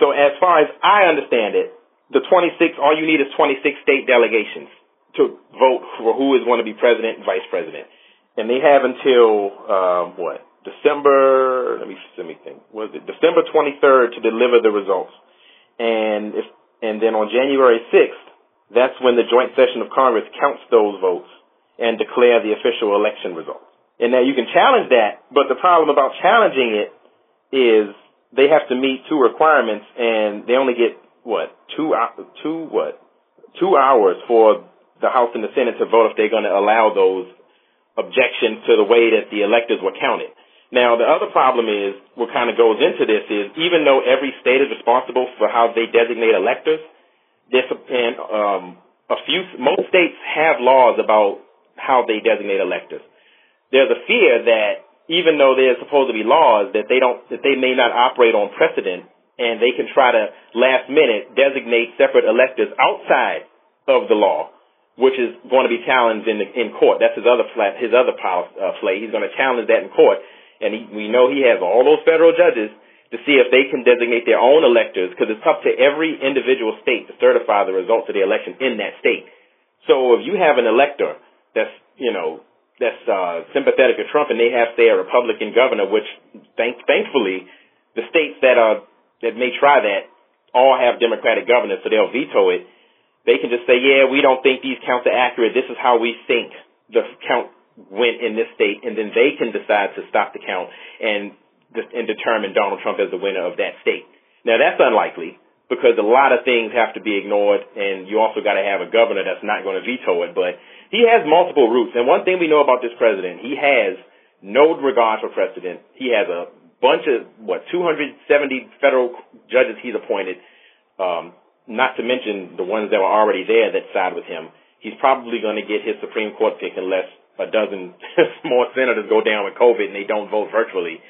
so as far as I understand it, the 26, all you need is 26 state delegations to vote for who is going to be president and vice president. And they have until, um, what, December, let me, let me think, was it December 23rd to deliver the results. And if, and then on January 6th, that's when the joint session of Congress counts those votes and declare the official election results. And now you can challenge that, but the problem about challenging it is they have to meet two requirements and they only get what two two what two hours for the House and the Senate to vote if they're going to allow those objections to the way that the electors were counted. Now the other problem is what kind of goes into this is even though every state is responsible for how they designate electors, this and um, a few most states have laws about how they designate electors. There's a fear that even though there's supposed to be laws that they don't that they may not operate on precedent and they can try to last minute designate separate electors outside of the law, which is going to be challenged in the, in court. That's his other flat, his other power, uh, play. He's going to challenge that in court, and he, we know he has all those federal judges to see if they can designate their own electors because it's up to every individual state to certify the results of the election in that state. So if you have an elector that's you know that's uh, sympathetic to Trump and they have say a Republican governor, which thank thankfully the states that are that may try that all have Democratic governors, so they'll veto it. They can just say, yeah, we don't think these counts are accurate. This is how we think the count went in this state, and then they can decide to stop the count and and determine Donald Trump as the winner of that state. Now that's unlikely because a lot of things have to be ignored, and you also got to have a governor that's not going to veto it. But he has multiple routes, and one thing we know about this president, he has no regard for precedent. He has a bunch of what 270 federal judges he's appointed, um, not to mention the ones that were already there that side with him. He's probably going to get his Supreme Court pick unless a dozen more senators go down with COVID and they don't vote virtually.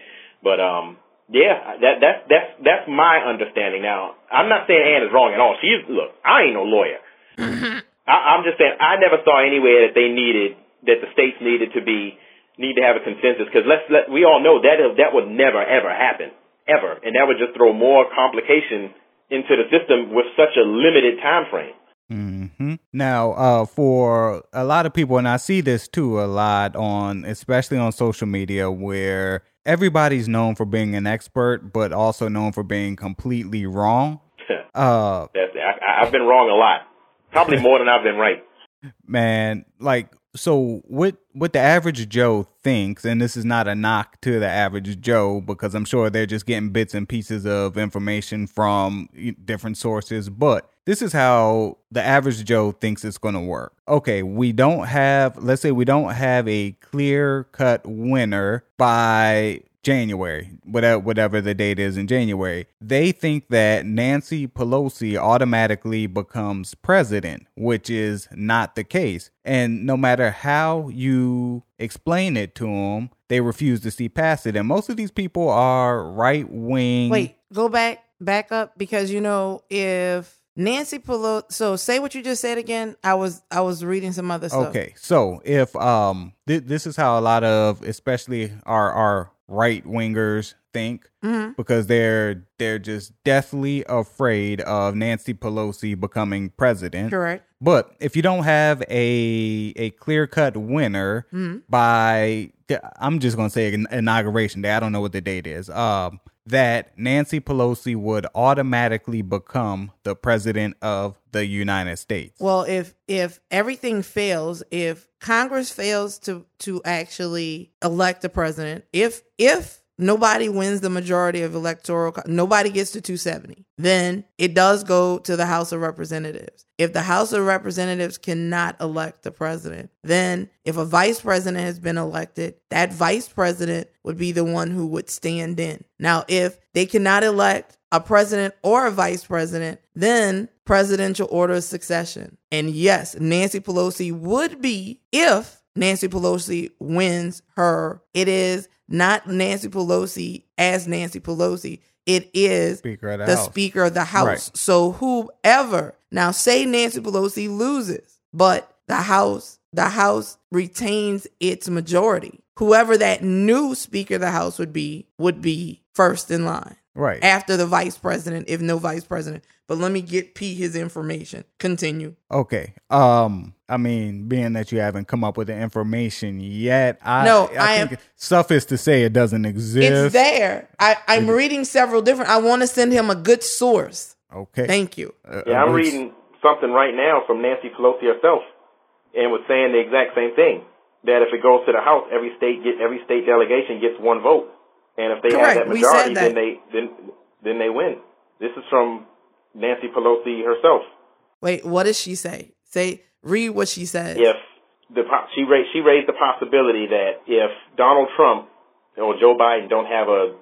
But um, yeah, that that's that's that's my understanding. Now, I'm not saying Ann is wrong at all. She's look, I ain't no lawyer. I, I'm just saying I never saw anywhere that they needed that the states needed to be need to have a consensus because let's let we all know that that would never ever happen ever, and that would just throw more complication into the system with such a limited time frame. Mm-hmm. Now, uh, for a lot of people, and I see this too a lot on, especially on social media, where everybody's known for being an expert, but also known for being completely wrong. Uh, That's I, I've been wrong a lot, probably more than I've been right. man, like, so what? What the average Joe thinks, and this is not a knock to the average Joe, because I'm sure they're just getting bits and pieces of information from different sources, but this is how the average Joe thinks it's going to work. Okay, we don't have, let's say we don't have a clear cut winner by January, whatever whatever the date is in January, they think that Nancy Pelosi automatically becomes president, which is not the case. And no matter how you explain it to them, they refuse to see past it. And most of these people are right wing. Wait, go back, back up because you know if Nancy Pelosi. So say what you just said again. I was I was reading some other stuff. Okay, so if um th- this is how a lot of especially our our right wingers think hmm because they're they're just deathly afraid of Nancy Pelosi becoming president. Correct. But if you don't have a a clear cut winner Mhm. by I'm just gonna say inauguration day. I don't know what the date is. Um, that Nancy Pelosi would automatically become the president of the United States. Well, if if everything fails, if Congress fails to to actually elect a president, if if nobody wins the majority of electoral, nobody gets to 270, then it does go to the House of Representatives. If the House of Representatives cannot elect the president, then if a vice president has been elected, that vice president would be the one who would stand in. Now, if they cannot elect a president or a vice president, then presidential order of succession. And yes, Nancy Pelosi would be if Nancy Pelosi wins her. It is not Nancy Pelosi as Nancy Pelosi. It is Speaker the, the Speaker of the House. Right. So whoever now say Nancy Pelosi loses, but the House the House retains its majority. Whoever that new Speaker of the House would be would be first in line Right. after the Vice President, if no Vice President. But let me get P his information. Continue. Okay. Um, I mean, being that you haven't come up with the information yet, I No, I, I am- think suffice to say it doesn't exist. It's there. I, I'm reading several different. I want to send him a good source. Okay. Thank you. Uh, Yeah, I'm which- reading something right now from Nancy Pelosi herself, and was saying the exact same thing. That if it goes to the House, every state get every state delegation gets one vote, and if they Correct. have that majority, that. then they then then they win. This is from Nancy Pelosi herself. Wait, what does she say? Say, read what she said. If the she raised she raised the possibility that if Donald Trump or Joe Biden don't have a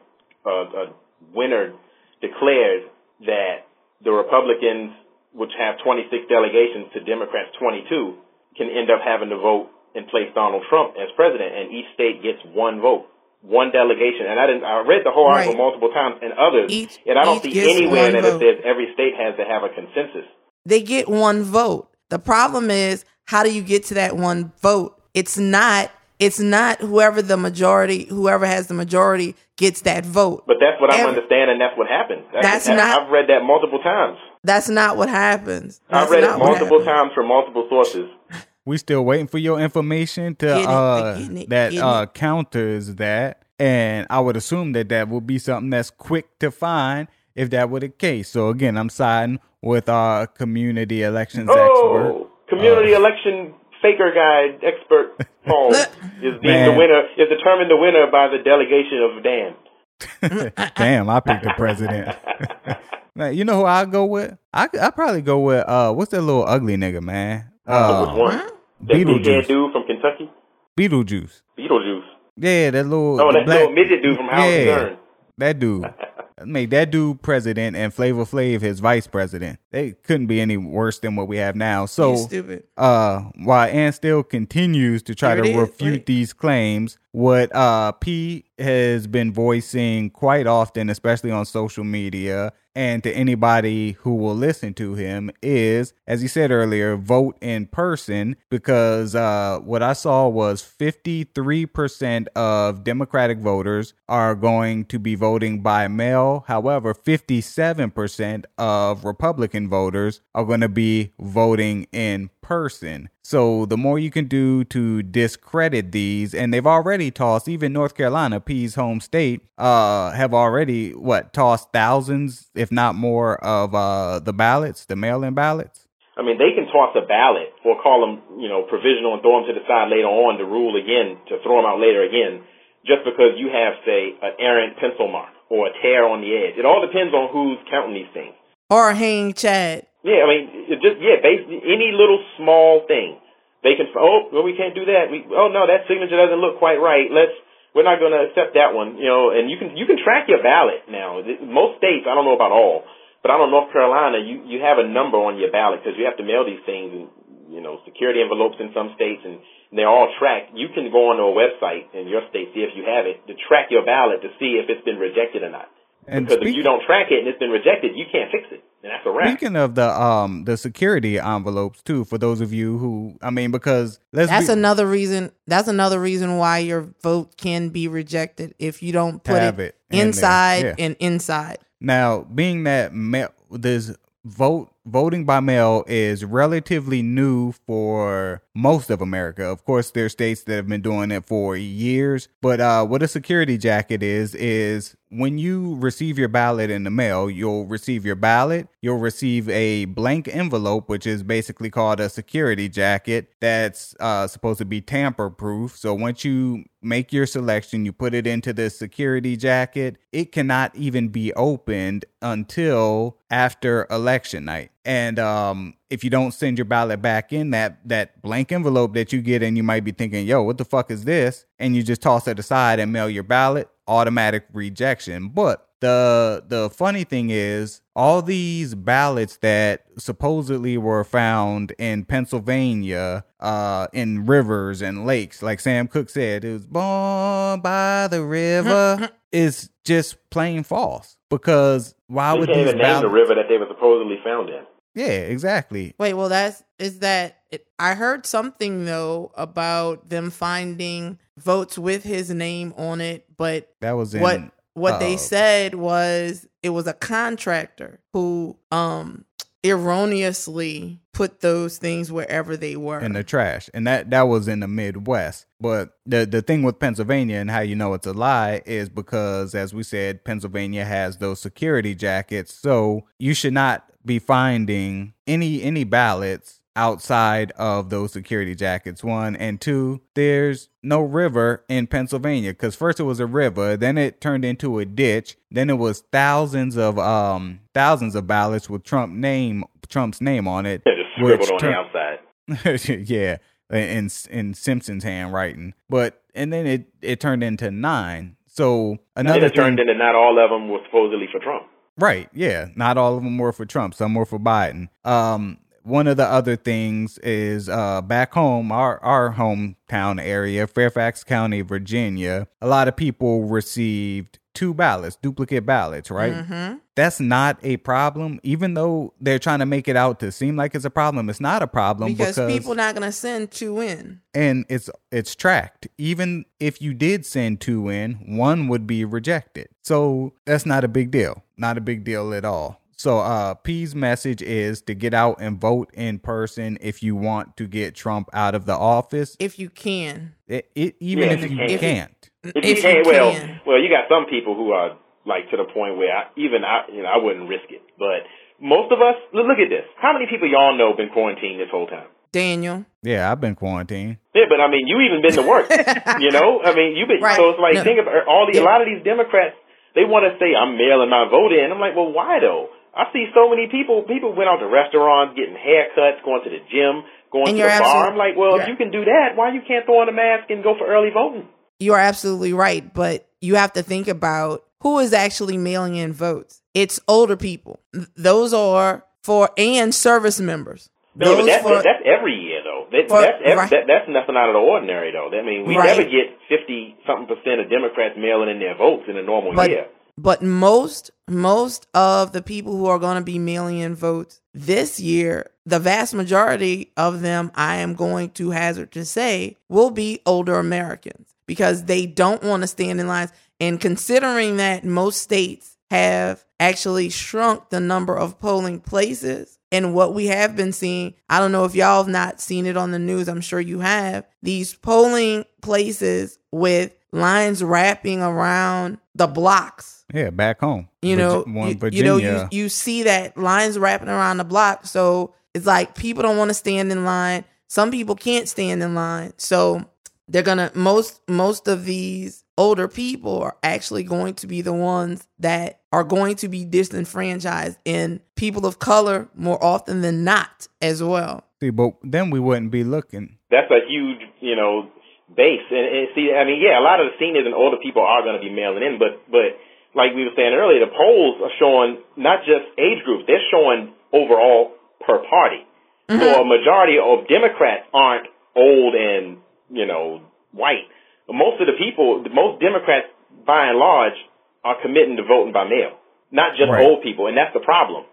a, a winner declared, that the Republicans, which have 26 delegations to Democrats 22, can end up having to vote and place Donald Trump as president, and each state gets one vote. One delegation, and I didn't. I read the whole article Right. multiple times, and others, Each- and I don't see anywhere that vote. it says every state has to have a consensus. They get one vote. The problem is, how do you get to that one vote? It's not. It's not whoever the majority, whoever has the majority gets that vote. But that's what I'm understanding. That's what happened. That's that- not- I've read that multiple times. That's not what happens. I've read it multiple times from multiple sources. We still waiting for your information to it, uh it, that uh it. counters that, and I would assume that that would be something that's quick to find if that were the case. So again, I'm siding with our community elections expert. Oh, community Uh, election faker guy expert Paul is deemed Man. the winner. Is determined the winner by the delegation of Dan. Damn, I picked the president. man, you know who I go with? I I probably go with uh, what's that little ugly nigga, man? Which Uh, one? That big Beetlejuice. head dude from Kentucky, Beetlejuice. Beetlejuice. Yeah, that little. Oh, that black- little midget dude from Howard Yeah. Stern. That dude. Make that dude president and Flavor Flav his vice president. They couldn't be any worse than what we have now. You So stupid. uh while Ann still continues to try Here to refute right. these claims, what uh P has been voicing quite often, especially on social media, and to anybody who will listen to him is, as he said earlier, vote in person because uh what I saw was 53% of Democratic voters are going to be voting by mail. However, 57% of Republican voters are going to be voting in person. So the more you can do to discredit these, and they've already tossed, even North Carolina, P's home state, uh, have already what tossed thousands, if not more, of uh the ballots, the mail-in ballots. I mean, they can toss a ballot or call them, you know, provisional and throw them to the side later on to rule again, to throw them out later again, just because you have, say, an errant pencil mark or a tear on the edge. It all depends on who's counting these things. Or hang Chad. Yeah, I mean, just yeah, basically any little small thing they can. Oh, well, we can't do that. We oh no, that signature doesn't look quite right. Let's we're not going to accept that one. You know, and you can you can track your ballot now. Most states, I don't know about all, but I don't know North Carolina, you you have a number on your ballot because you have to mail these things in you know security envelopes in some states and they're all tracked. You can go onto a website in your state, see if you have it, to track your ballot to see if it's been rejected or not. And because speak- if you don't track it and it's been rejected, you can't fix it. And that's a wrap. Speaking of the um the security envelopes too, for those of you who I mean, because that's be- another reason. That's another reason why your vote can be rejected if you don't put it, it, inside yeah. and inside. Now, being that ma- this vote voting by mail is relatively new for most of America. Of course, there are states that have been doing it for years, but uh, what a security jacket is is when you receive your ballot in the mail, you'll receive your ballot, you'll receive a blank envelope, which is basically called a security jacket that's uh, supposed to be tamper proof. So once you make your selection, you put it into the security jacket, it cannot even be opened until after election night. And um, if you don't send your ballot back in that that blank envelope that you get, and you might be thinking, "Yo, what the fuck is this?" and you just toss it aside and mail your ballot, automatic rejection. But the the funny thing is, all these ballots that supposedly were found in Pennsylvania, uh, in rivers and lakes, like Sam Cooke said, it was born by the river, is just plain false. Because why would can't these even name the river that they were supposedly found in? Yeah, exactly. Wait, well, that's is that it, I heard something though about them finding votes with his name on it, but that was in, what what uh, they said was it was a contractor who um erroneously put those things wherever they were. In the trash. And that that was in the midwest. But the the thing with Pennsylvania and how you know it's a lie is because as we said Pennsylvania has those security jackets. So you should not be finding any any ballots outside of those security jackets one and two there's no river in pennsylvania because first it was a river then it turned into a ditch then it was thousands of um thousands of ballots with trump name trump's name on it yeah, just scribbled on the outside yeah in in simpson's handwriting but and then it it turned into nine so another turned into not all of them were supposedly for trump Right. Yeah. Not all of them were for Trump. Some were for Biden. Um, one of the other things is uh, back home, our our hometown area, Fairfax County, Virginia. A lot of people received two ballots, duplicate ballots, right? Mm-hmm. That's not a problem, even though they're trying to make it out to seem like it's a problem. It's not a problem because, because people not going to send two in, and it's it's tracked. Even if you did send two in, one would be rejected. So that's not a big deal. Not a big deal at all. So uh P's message is to get out and vote in person if you want to get Trump out of the office. If you can. It, it even yeah, if you, can. can't. If, if you can't, well, well, you got some people who are like to the point where I, even I, you know, I wouldn't risk it. But most of us, look at this. How many people y'all know been quarantined this whole time? Daniel. Yeah, I've been quarantined. Yeah, but I mean, you even been to work. you know, I mean, you've been. Right. So it's like, no. think about all the yeah. a lot of these Democrats. They want to say I'm mailing my vote in. I'm like, well, why though? I see so many people. People went out to restaurants, getting haircuts, going to the gym, going and to the bar. I'm like, well, if you can do that, why you can't throw on a mask and go for early voting? You are absolutely right, but you have to think about who is actually mailing in votes. It's older people. Those are for and service members. No, but that's, for, that's every year though. That, for, that's right. that, that's nothing out of the ordinary though. I mean, we right. never get fifty something percent of Democrats mailing in their votes in a normal but, year. But most most of the people who are going to be mailing in votes this year, the vast majority of them, I am going to hazard to say, will be older Americans because they don't want to stand in lines. And considering that most states have actually shrunk the number of polling places, and what we have been seeing, I don't know if y'all have not seen it on the news, I'm sure you have, these polling places with lines wrapping around the blocks. Yeah, back home. You know, you, you, know, you, you see that lines wrapping around the block. So it's like people don't want to stand in line. Some people can't stand in line. So they're gonna most most of these older people are actually going to be the ones that are going to be disenfranchised and people of color more often than not as well. See, but then we wouldn't be looking. That's a huge, you know, base. And, and see, I mean, yeah, a lot of the seniors and older people are going to be mailing in, but but like we were saying earlier, the polls are showing not just age groups; they're showing overall per party. Mm-hmm. So a majority of Democrats aren't old and you know white. Most of the people, most Democrats, by and large, are committing to voting by mail. Not just right. old people, and that's the problem.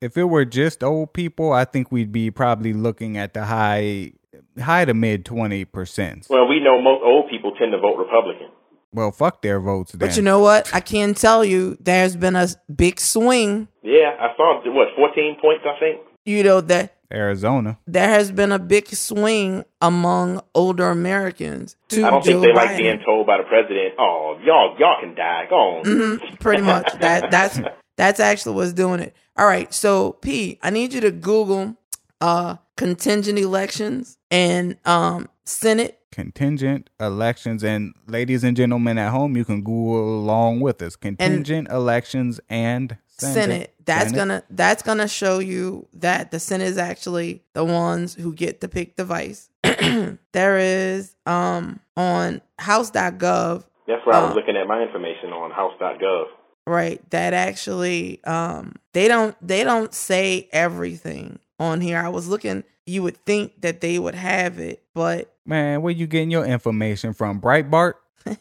If it were just old people, I think we'd be probably looking at the high high to mid twenty percent. Well, we know most old people tend to vote Republican. Well, fuck their votes. Then. But you know what? I can tell you, there's been a big swing. Yeah, I saw what fourteen points. I think. You know that Arizona. There has been a big swing among older Americans. To I don't Joe think they Biden. like being told by the president, "Oh, y'all, y'all can die. Go on." Mm-hmm, pretty much. that that's that's actually what's doing it. All right, so P, I need you to Google uh contingent elections and um Senate contingent elections. And ladies and gentlemen at home you can google along with us. Contingent and elections and senate, senate. that's senate. gonna that's gonna show you that the senate is actually the ones who get to pick the vice. There is um on house.gov that's where um, i was looking at my information on house.gov right. That actually um they don't they don't say everything on here. I was looking you would think that they would have it but Man, where you getting your information from? Breitbart? they,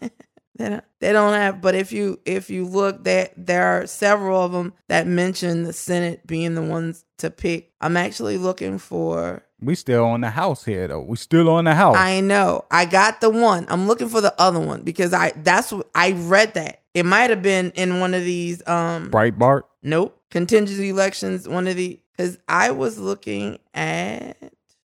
don't, they don't have, but if you if you look, that there are several of them that mention the Senate being the ones to pick. I'm actually looking for. We still on the house here though. We still on the house. I know. I got the one. I'm looking for the other one because I that's what I read that. It might have been in one of these um Breitbart. Nope. Contingency elections, one of the because I was looking at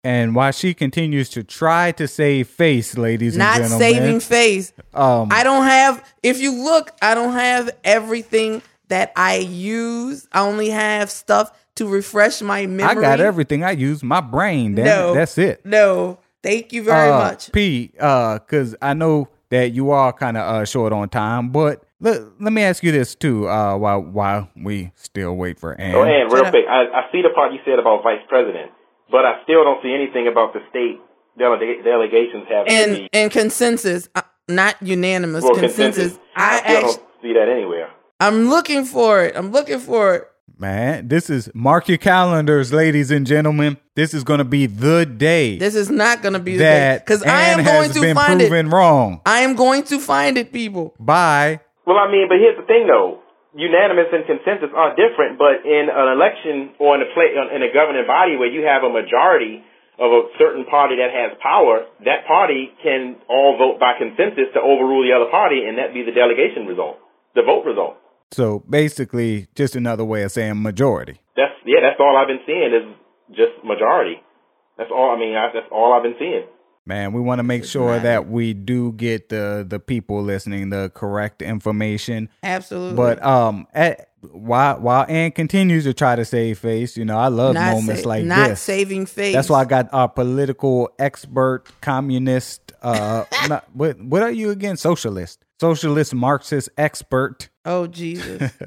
and while she continues to try to save face, ladies Not and gentlemen. Not saving face. Um, I don't have, if you look, I don't have everything that I use. I only have stuff to refresh my memory. I got everything. I use my brain. Damn no, it. That's it. No. Thank you very uh, much. P, uh, cause I know that you are kind of uh, short on time, but let, let me ask you this too, uh, while while we still wait for Ann. Oh, Ann, real quick. I, I see the part you said about vice president. But I still don't see anything about the state delega- delegations having and and consensus, uh, not unanimous well, consensus. consensus. I, I actually, don't see that anywhere. I'm looking for it. I'm looking for it. Man, this is mark your calendars, ladies and gentlemen. This is going to be the day. This is not going to be the day because I am going to been find proven it. Wrong. I am going to find it, people. Bye. Well, I mean, but here's the thing, though unanimous and consensus are different, but in an election or in a play, in a governing body where you have a majority of a certain party that has power, that party can all vote by consensus to overrule the other party, and that be the delegation result, the vote result. So basically, just another way of saying majority. That's yeah. That's all I've been seeing is just majority. That's all. I mean, I, that's all I've been seeing. Man, we want to make sure that we do get the the people listening the correct information. Absolutely. But um, at, while while Ann continues to try to save face, you know, I love not moments sa- like not this. saving face. That's why I got our political expert, communist. Uh, not, what what are you again? Socialist, socialist, Marxist expert. Oh Jesus.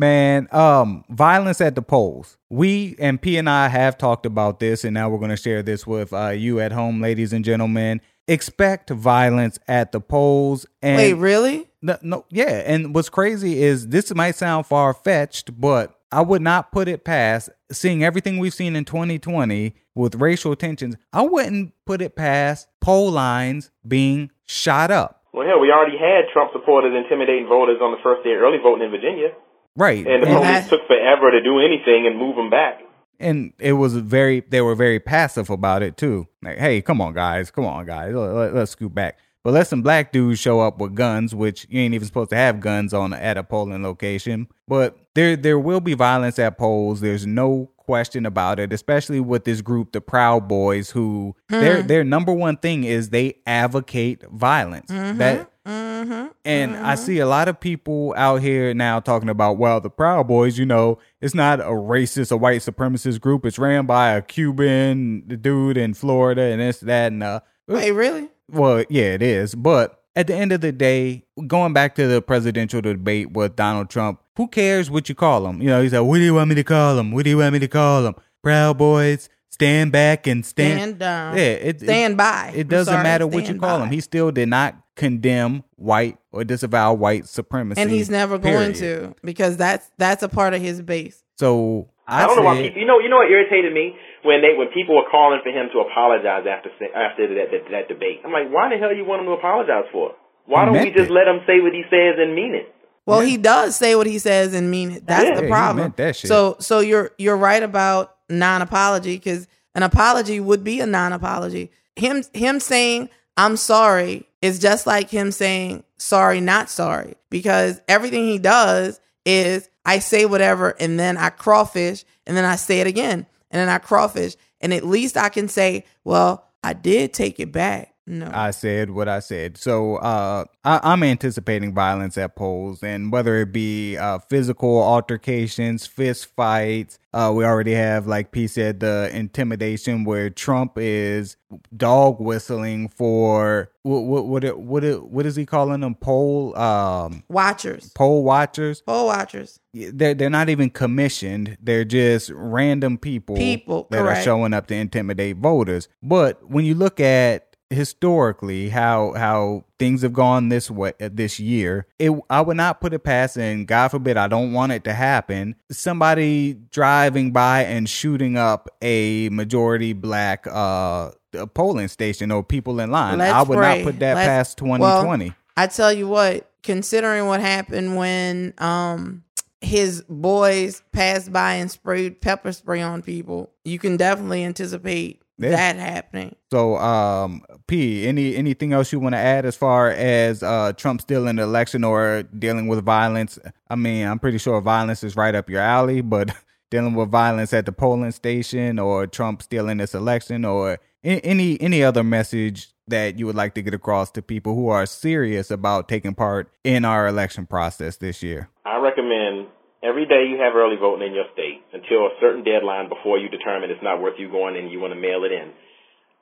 Man, um, violence at the polls. We and P and I have talked about this, and now we're going to share this with uh, you at home, ladies and gentlemen. Expect violence at the polls. And Wait, really? No, no, yeah. And what's crazy is this might sound far fetched, but I would not put it past seeing everything we've seen in 2020 with racial tensions. I wouldn't put it past poll lines being shot up. Well, hell, we already had Trump supporters intimidating voters on the first day of early voting in Virginia. Right. And the and police that, took forever to do anything and move them back. And it was very, they were very passive about it too. Like, hey, come on, guys, come on, guys, let, us scoot back. But let some black dudes show up with guns, which you ain't even supposed to have guns on at a polling location. But there, there will be violence at polls. There's no question about it, especially with this group, the Proud Boys, who mm. their their number one thing is they advocate violence. Mm-hmm. That Mm-hmm, and mm-hmm. I see a lot of people out here now talking about, well, the Proud Boys, you know, it's not a racist, a white supremacist group. It's ran by a Cuban dude in Florida and this, that, and uh. Wait, really? Well, yeah, it is. But at the end of the day, going back to the presidential debate with Donald Trump, who cares what you call him? You know, he's like, what do you want me to call him? What do you want me to call him? Proud Boys, stand back and stand. Stand down. Yeah, it, Stand it, by. It doesn't sorry, matter what you call by. him. He still did not condemn white or disavow white supremacy. and he's never going to because that's that's a part of his base. So I, I don't know why people. You know, you know what irritated me when they when people were calling for him to apologize after after that that, that debate. I'm like, why the hell you want him to apologize for? Why don't we just it. let him say what he says and mean it? Well, he does say what he says and mean it. That's Yeah, the he problem. meant that shit. So so you're you're right about non-apology because an apology would be a non-apology. Him him saying I'm sorry. Is just like him saying sorry not sorry. Because everything he does is I say whatever and then I crawfish and then I say it again and then I crawfish. And at least I can say, well, I did take it back. No. I said what I said. So uh, I, I'm anticipating violence at polls, and whether it be uh, physical altercations, fist fights. Uh, we already have, like P said, the intimidation where Trump is dog whistling for what what what it- what it- what is he calling them? Poll um watchers. poll watchers. Poll watchers. They're they're not even commissioned. They're just random people, People, that are showing up to intimidate voters. But when you look at historically how how things have gone this way this year, it I would not put it past, and God forbid I don't want it to happen. Somebody driving by and shooting up a majority black uh polling station or people in line. Let's I would pray. not put that Let's- past well, 2020. I tell you what, considering what happened when um his boys passed by and sprayed pepper spray on people, you can definitely anticipate Yeah. that happening. So, um, P, any anything else you want to add as far as uh, Trump still in the election or dealing with violence? I mean, I'm pretty sure violence is right up your alley, but dealing with violence at the polling station or Trump still in this election or any any other message that you would like to get across to people who are serious about taking part in our election process this year? I recommend every day you have early voting in your state until a certain deadline before you determine it's not worth you going and you want to mail it in.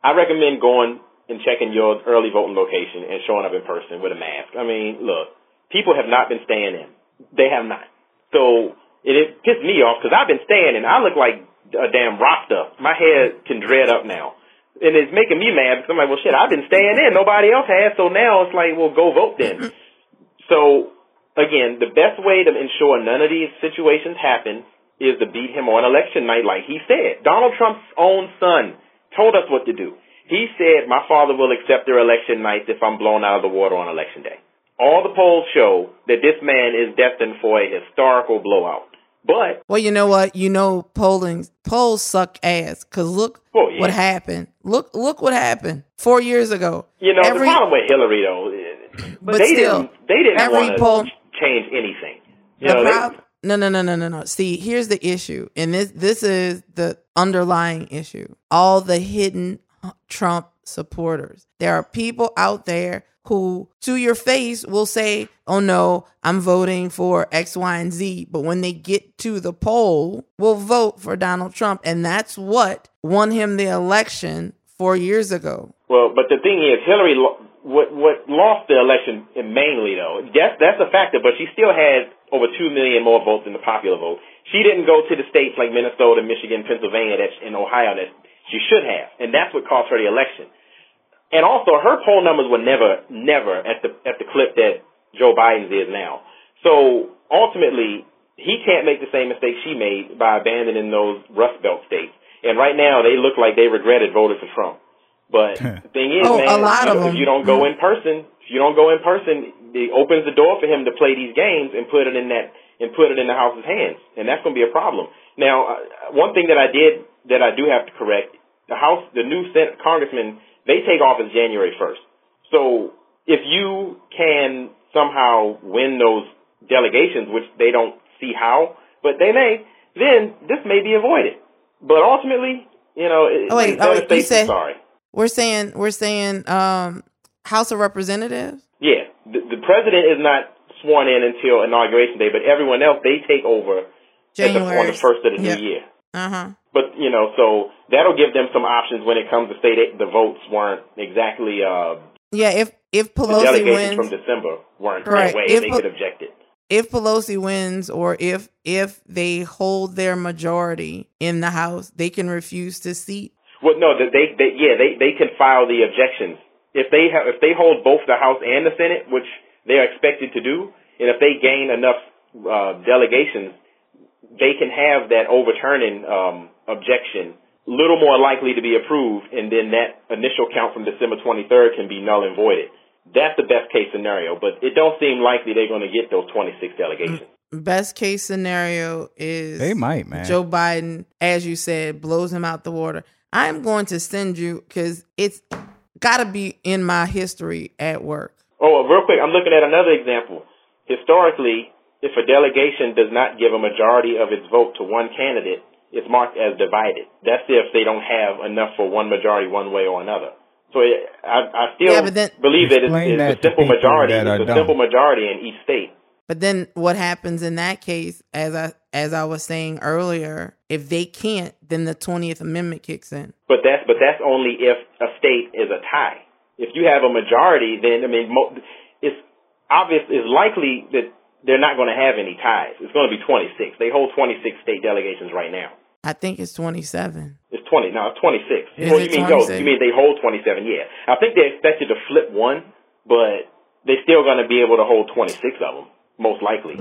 I recommend going and checking your early voting location and showing up in person with a mask. I mean, look, people have not been staying in. They have not. So it, it pissed me off because I've been staying in. I look like a damn Rasta. My hair can dread up now. And it's making me mad because I'm like, well, shit, I've been staying in. Nobody else has. So now it's like, well, go vote then. So again, the best way to ensure none of these situations happen is to beat him on election night, like he said. Donald Trump's own son told us what to do. He said, my father will accept their election nights if I'm blown out of the water on election day. All the polls show that this man is destined for a historical blowout. But, Well, you know what? You know polling polls suck ass because look Oh, yeah. what happened. Look look what happened four years ago. you know, Every- the problem with Hillary, though, But they still, didn't, they didn't every want to poll- change anything. You know, prob- no, no, no, no, no, no. See, here's the issue, and this this is the underlying issue. All the hidden uh, Trump supporters. There are people out there who, to your face, will say, "Oh no, I'm voting for X, Y, and Z," but when they get to the poll, will vote for Donald Trump, and that's what won him the election four years ago. Well, but the thing is, Hillary, what what lost the election mainly though. That's that's a factor, but she still had over two million more votes than the popular vote. She didn't go to the states like Minnesota, Michigan, Pennsylvania, that and Ohio that she should have, and that's what cost her the election. And also, her poll numbers were never, never at the at the clip that Joe Biden's is now. So ultimately, he can't make the same mistake she made by abandoning those Rust Belt states. And right now, they look like they regretted voting for Trump. But the thing is, Oh, man, a lot you of know, them. if you don't go in person, if you don't go in person, it opens the door for him to play these games and put it in that and put it in the House's hands, and that's going to be a problem. Now, uh, one thing that I did that I do have to correct: the House, the new Senate congressmen, they take office January first. So if you can somehow win those delegations, which they don't see how, but they may, then this may be avoided. But ultimately, you know, it, Oh, wait, oh, wait, you said- sorry. We're saying we're saying um, House of Representatives. Yeah, the, the president is not sworn in until inauguration day, but everyone else they take over January on the first of the Yep. new year. Uh huh. But you know, so that'll give them some options when it comes to say that the votes weren't exactly uh, Yeah, if if the Pelosi delegations wins, from December weren't that way, If they could object it. if Pelosi wins or if if they hold their majority in the House, they can refuse to seat. Well, no, they, they yeah, they they can file the objections if they have if they hold both the House and the Senate, which they are expected to do, and if they gain enough uh, delegations, they can have that overturning um, objection little more likely to be approved, and then that initial count from December 23rd can be null and voided. That's the best case scenario, but it don't seem likely they're going to get those 26 delegations. Best case scenario is They might, man. Joe Biden, as you said, blows him out the water. I'm going to send you because it's got to be in my history at work. Oh, real quick, I'm looking at another example. Historically, if a delegation does not give a majority of its vote to one candidate, it's marked as divided. That's if they don't have enough for one majority one way or another. So it, I, I still Yeah, then- believe that it's, it's that a to simple majority. It's a dumb. simple majority in each state. But then what happens in that case, as I as I was saying earlier, if they can't, then the Twentieth Amendment kicks in. But that's but that's only if a state is a tie. If you have a majority, then I mean, mo- it's obvious. It's likely that they're not going to have any ties. It's going to be 26. They hold 26 state delegations right now. I think it's twenty seven. It's 20. No, it's 26. Is well, you mean no? You mean they hold 27? Yeah. I think they expected to flip one, but they're still going to be able to hold 26 of them, most likely.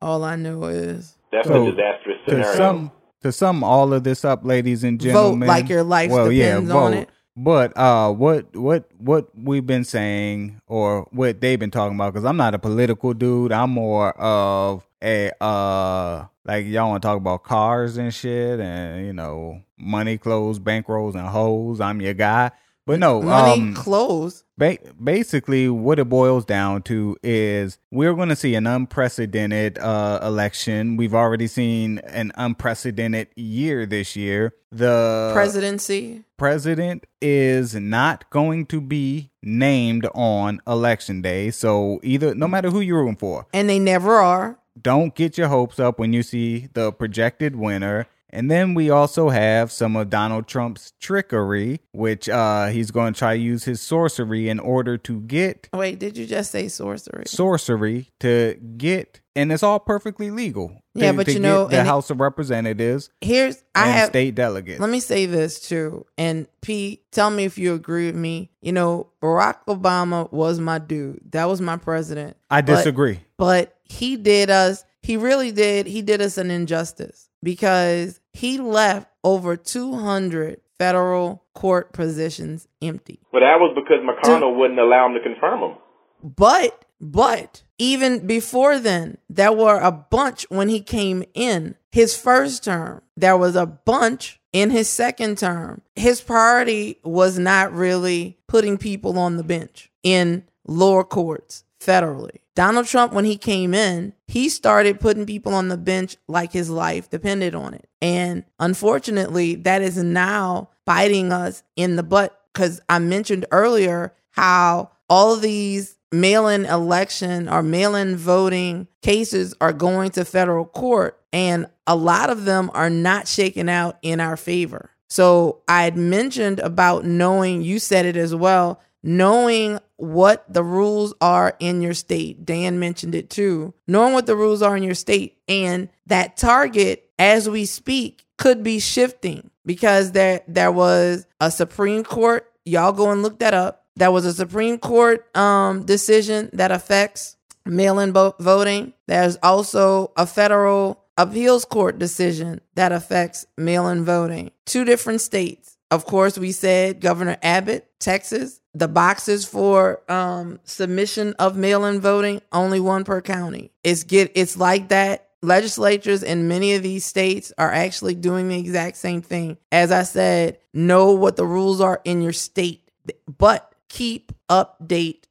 All I know is That's So, a disastrous to scenario. sum to sum all of this up, ladies and gentlemen, Vote gentlemen, like your life well, yeah, depends on vote. it. But uh, what what what we've been saying, or what they've been talking about, because I'm not a political dude. I'm more of a uh, like y'all want to talk about cars and shit, and you know, money, clothes, bankrolls, and hoes. I'm your guy. But no, money, um, clothes. Ba- basically, what it boils down to is we're going to see an unprecedented uh, election. We've already seen an unprecedented year this year. The Presidency. president is not going to be named on election day. So either, no matter who you're rooting for, And they never are. don't get your hopes up when you see the projected winner. And then we also have some of Donald Trump's trickery, which uh, he's going to try to use his sorcery in order to get Wait, did you just say sorcery? sorcery to get, and it's all perfectly legal. Yeah, to- but to you know, the House of Representatives Here's I and have state delegates. Let me say this too. And Pete, tell me if you agree with me. You know, Barack Obama was my dude. That was my president. I But- disagree. But he did us, he really did, he did us an injustice because he left over 200 federal court positions empty. but that was because McConnell wouldn't allow him to confirm them. But, but even before then, there were a bunch when he came in his first term. There was a bunch in his second term. His priority was not really putting people on the bench in lower courts federally. Donald Trump, when he came in, he started putting people on the bench like his life depended on it. And unfortunately, that is now biting us in the butt because I mentioned earlier how all these mail in election or mail in voting cases are going to federal court, and a lot of them are not shaken out in our favor. So I had mentioned about knowing, you said it as well, knowing what the rules are in your state. Dan mentioned it too. Knowing what the rules are in your state and that target as we speak could be shifting because there there was a Supreme Court, y'all go and look that up. There was a Supreme Court um decision that affects mail-in vo- voting. There's also a federal appeals court decision that affects mail-in voting. Two different states. Of course, we said Governor Abbott, Texas, the boxes for um, submission of mail-in voting only one per county. It's get it's like that. Legislatures in many of these states are actually doing the exact same thing. As I said, know what the rules are in your state, but keep updated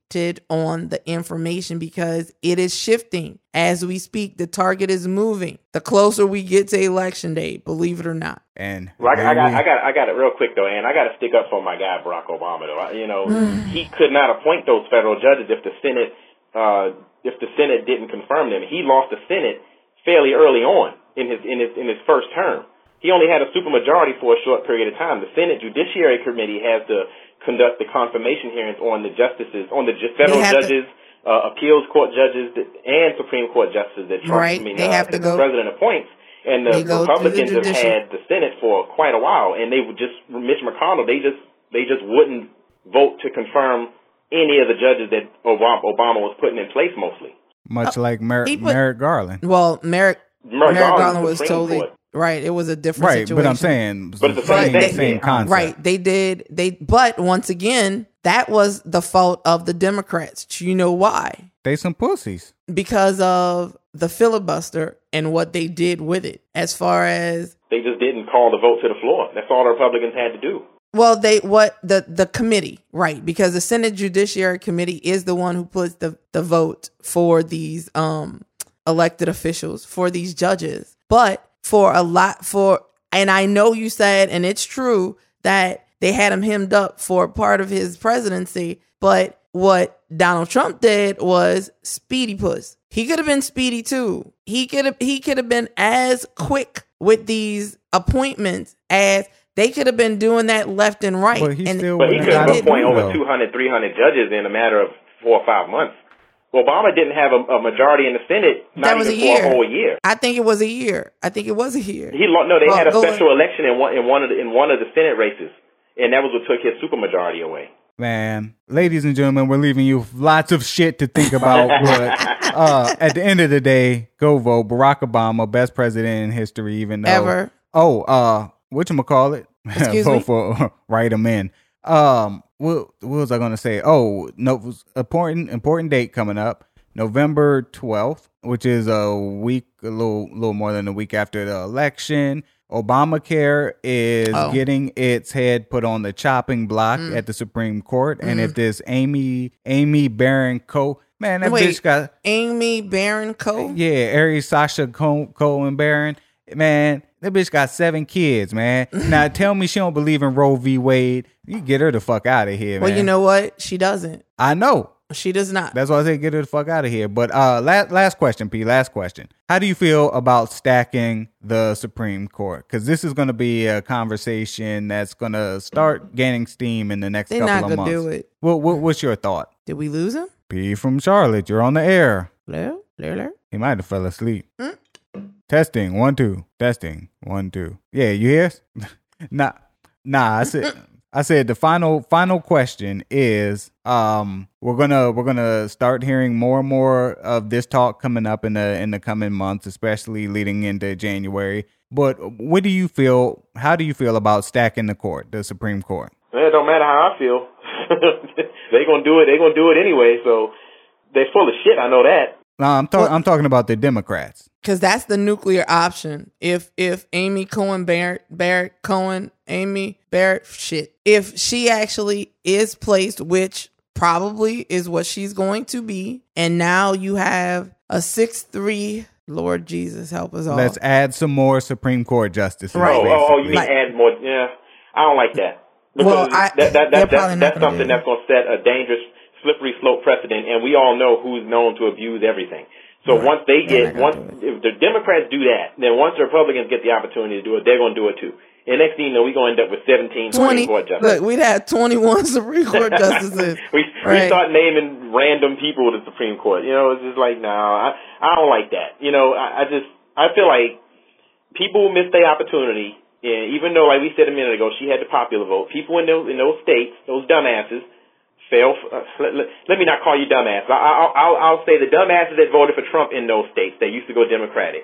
on the information because it is shifting as we speak. The target is moving. The closer we get to election day, believe it or not. And Well, I, I got, I got, I got it real quick though, and I got to stick up for my guy Barack Obama though. I- You know, he could not appoint those federal judges if the Senate, uh, if the Senate didn't confirm them. He lost the Senate fairly early on in his in his in his first term. He only had a supermajority for a short period of time. The Senate Judiciary Committee has to conduct the confirmation hearings on the justices, on the federal have to- judges uh, appeals court judges that, and Supreme Court justices that Trump, Right. I mean, They uh, have to the go- president appoints. And the They go through the Republicans have had the Senate for quite a while, and they would just Mitch McConnell. They just they just wouldn't vote to confirm any of the judges that Obama, Obama was putting in place. Mostly, Much like Mer- Uh, put- Merrick Garland. Well, Merrick Merrick Merrick Garland Garland was Supreme totally Court. Right. It was a different Right, situation. but I'm saying But the same same, same concept. Right. They did they but once again, that was the fault of the Democrats. You know why? They some pussies. Because of the filibuster and what they did with it. As far as They just didn't call the vote to the floor. That's all the Republicans had to do. well, they what the the committee, right? Because the Senate Judiciary Committee is the one who puts the the vote for these um elected officials for these judges. But for a lot for and I know you said and it's true that they had him hemmed up for part of his presidency, but what Donald Trump did was speedy puss. He could have been speedy too. He could have he could have been as quick with these appointments as they could have been doing that left and right. But he and still But he could have have got it appointed over though. 200, 300 judges in a matter of four or five months. Obama didn't have a, a majority in the Senate, not That was even a for year. a whole year. I think it was a year. I think it was a year. He lo- no, they Well, had a go special election in one in one of the, in one of the Senate races, and that was what took his supermajority away. Man, ladies and gentlemen, we're leaving you lots of shit to think about. but uh, at the end of the day, go vote Barack Obama, best president in history, even though. Ever. Oh, uh, what you call it? Excuse vote me? for write them in. Um, what, what was I going to say? Oh, no, important important date coming up, November twelfth, which is a week, a little little more than a week after the election. Obamacare is Oh. getting its head put on the chopping block Mm. at the Supreme Court, and Mm-hmm. if this Amy Amy Barron Co. Man, that Wait. bitch got Amy Barron Co. yeah, Aries Sasha Co- Cohen Barron. Man, that bitch got seven kids, man. now tell me she don't believe in Roe v. Wade. You get her the fuck out of here, Well, man. you know what? She doesn't. I know. She does not. That's why I say get her the fuck out of here. But uh last last question, P. Last question. How do you feel about stacking the Supreme Court? Because this is gonna be a conversation that's gonna start gaining steam in the next They're couple not of gonna months. do it. What, what what's your thought? Did we lose him? P from Charlotte, you're on the air. Hello? Hello? Hello? He might have fell asleep. Hmm? Testing one two. Testing one two. Yeah, you hear? us? nah, nah. I said, I said the final final question is, um, we're gonna we're gonna start hearing more and more of this talk coming up in the in the coming months, especially leading into January. But what do you feel? How do you feel about stacking the court, the Supreme Court? It don't matter how I feel. they gonna do it. They gonna do it anyway. So they're full of shit. I know that. No, I'm talking. I'm talking about the Democrats. Because that's the nuclear option. If if Amy Cohen Barrett Barrett Cohen Amy Barrett shit, if she actually is placed, which probably is what she's going to be, and now you have a six three. Lord Jesus, help us all. Let's add some more Supreme Court justices. Right. Oh, oh, oh, you basically. mean add more? Yeah, I don't like that. Well, I- that, that, that, that, that's something that's going to set a dangerous, slippery slope precedent, and we all know who's known to abuse everything. So Right. once they get, not once if the Democrats do that, then once the Republicans get the opportunity to do it, they're going to do it too. And next thing you know, we're going to end up with 17 twenty. Supreme Court justices. Look, we'd have twenty one Supreme Court justices. we Right. we start naming random people to the Supreme Court. You know, it's just like, no, I I don't like that. You know, I, I just I feel like people miss their opportunity. And even though, like we said a minute ago, she had the popular vote. People in those in those states, those dumbasses, fell. f- Uh, let, let, let me not call you dumbass. I, I, I'll I'll say the dumbasses that voted for Trump in those states that used to go Democratic,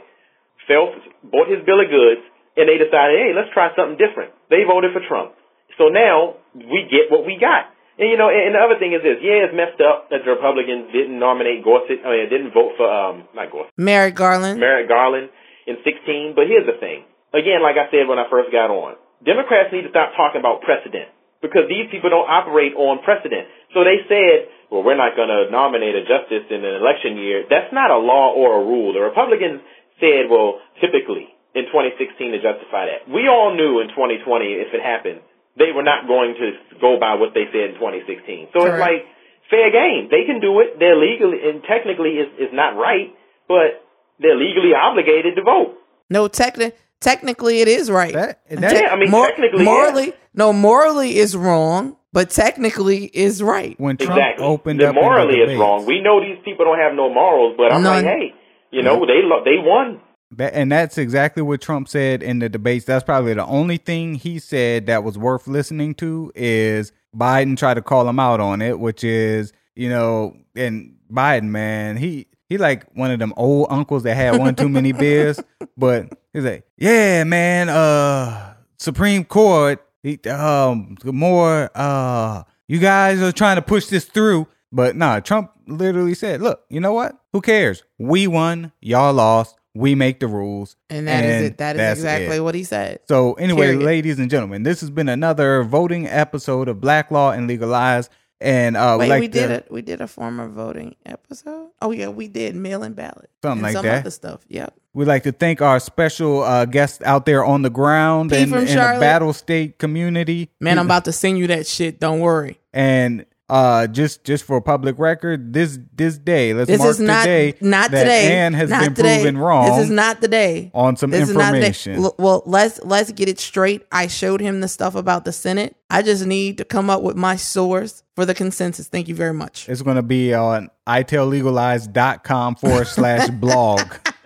fell bought his bill of goods, and they decided, hey, let's try something different. They voted for Trump. So now we get what we got. And you know, and, and the other thing is this: yeah, it's messed up that the Republicans didn't nominate Gorsuch. I mean, didn't vote for um not Gorsuch, Merrick Garland. Merrick Garland in 16. But here's the thing: again, like I said when I first got on, Democrats need to stop talking about precedent because these people don't operate on precedent. So they said, well, we're not going to nominate a justice in an election year. That's not a law or a rule. The Republicans said, well, typically in 2016 to justify that. We all knew in 2020 if it happened, they were not going to go by what they said in 2016. So it's like fair game. They can do it. They're legally and technically it's, it's not right, but they're legally obligated to vote. No, techni- technically it is right. That- that- Yeah, I mean, technically, yeah. morally, no, morally is wrong but technically is right. When Trump exactly. opened the up morally is wrong. We know these people don't have no morals, but I'm None. like, hey, you know, they lo- they won. That, and that's exactly what Trump said in the debates. That's probably the only thing he said that was worth listening to is Biden tried to call him out on it, which is, you know, and Biden, man, he he like one of them old uncles that had one too many beers. But he's like, yeah, man, uh Supreme Court, he, um more uh you guys are trying to push this through. But nah, Trump literally said, Look, you know what? Who cares? We won, y'all lost. We make the rules. And that is it. That is exactly it. what he said. So anyway, Period. ladies and gentlemen, this has been another voting episode of Black Law and Legal Lies. And uh, Wait, like we to, did it. We did a former voting episode. Oh yeah, we did mail in ballot. Something like some that. Other stuff. Yep. We'd like to thank our special uh, guests out there on the ground P and in the battle state community. Man, I'm about to send you that shit. Don't worry. And uh, just just for public record, this this day, let's This mark is not today not that today. Ann has not been today. proven wrong This is not the day. on some This information. is not the day. L- Well, let's let's get it straight. I showed him the stuff about the Senate. I just need to come up with my source for the consensus. Thank you very much. It's going to be on itelllegallies.com forward slash blog.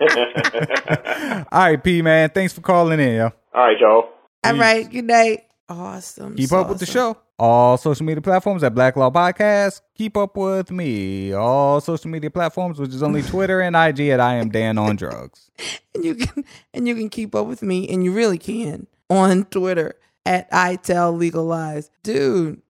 All right, P, man. Thanks for calling in, yo. All right, y'all. All right. Good night. Awesome. Keep up with the show. All social media platforms at Black Law Podcast. Keep up with me. All social media platforms, which is only Twitter and IG at I am Dan on drugs. and you can and you can keep up with me and you really can on Twitter at I tell legal lies. Dude,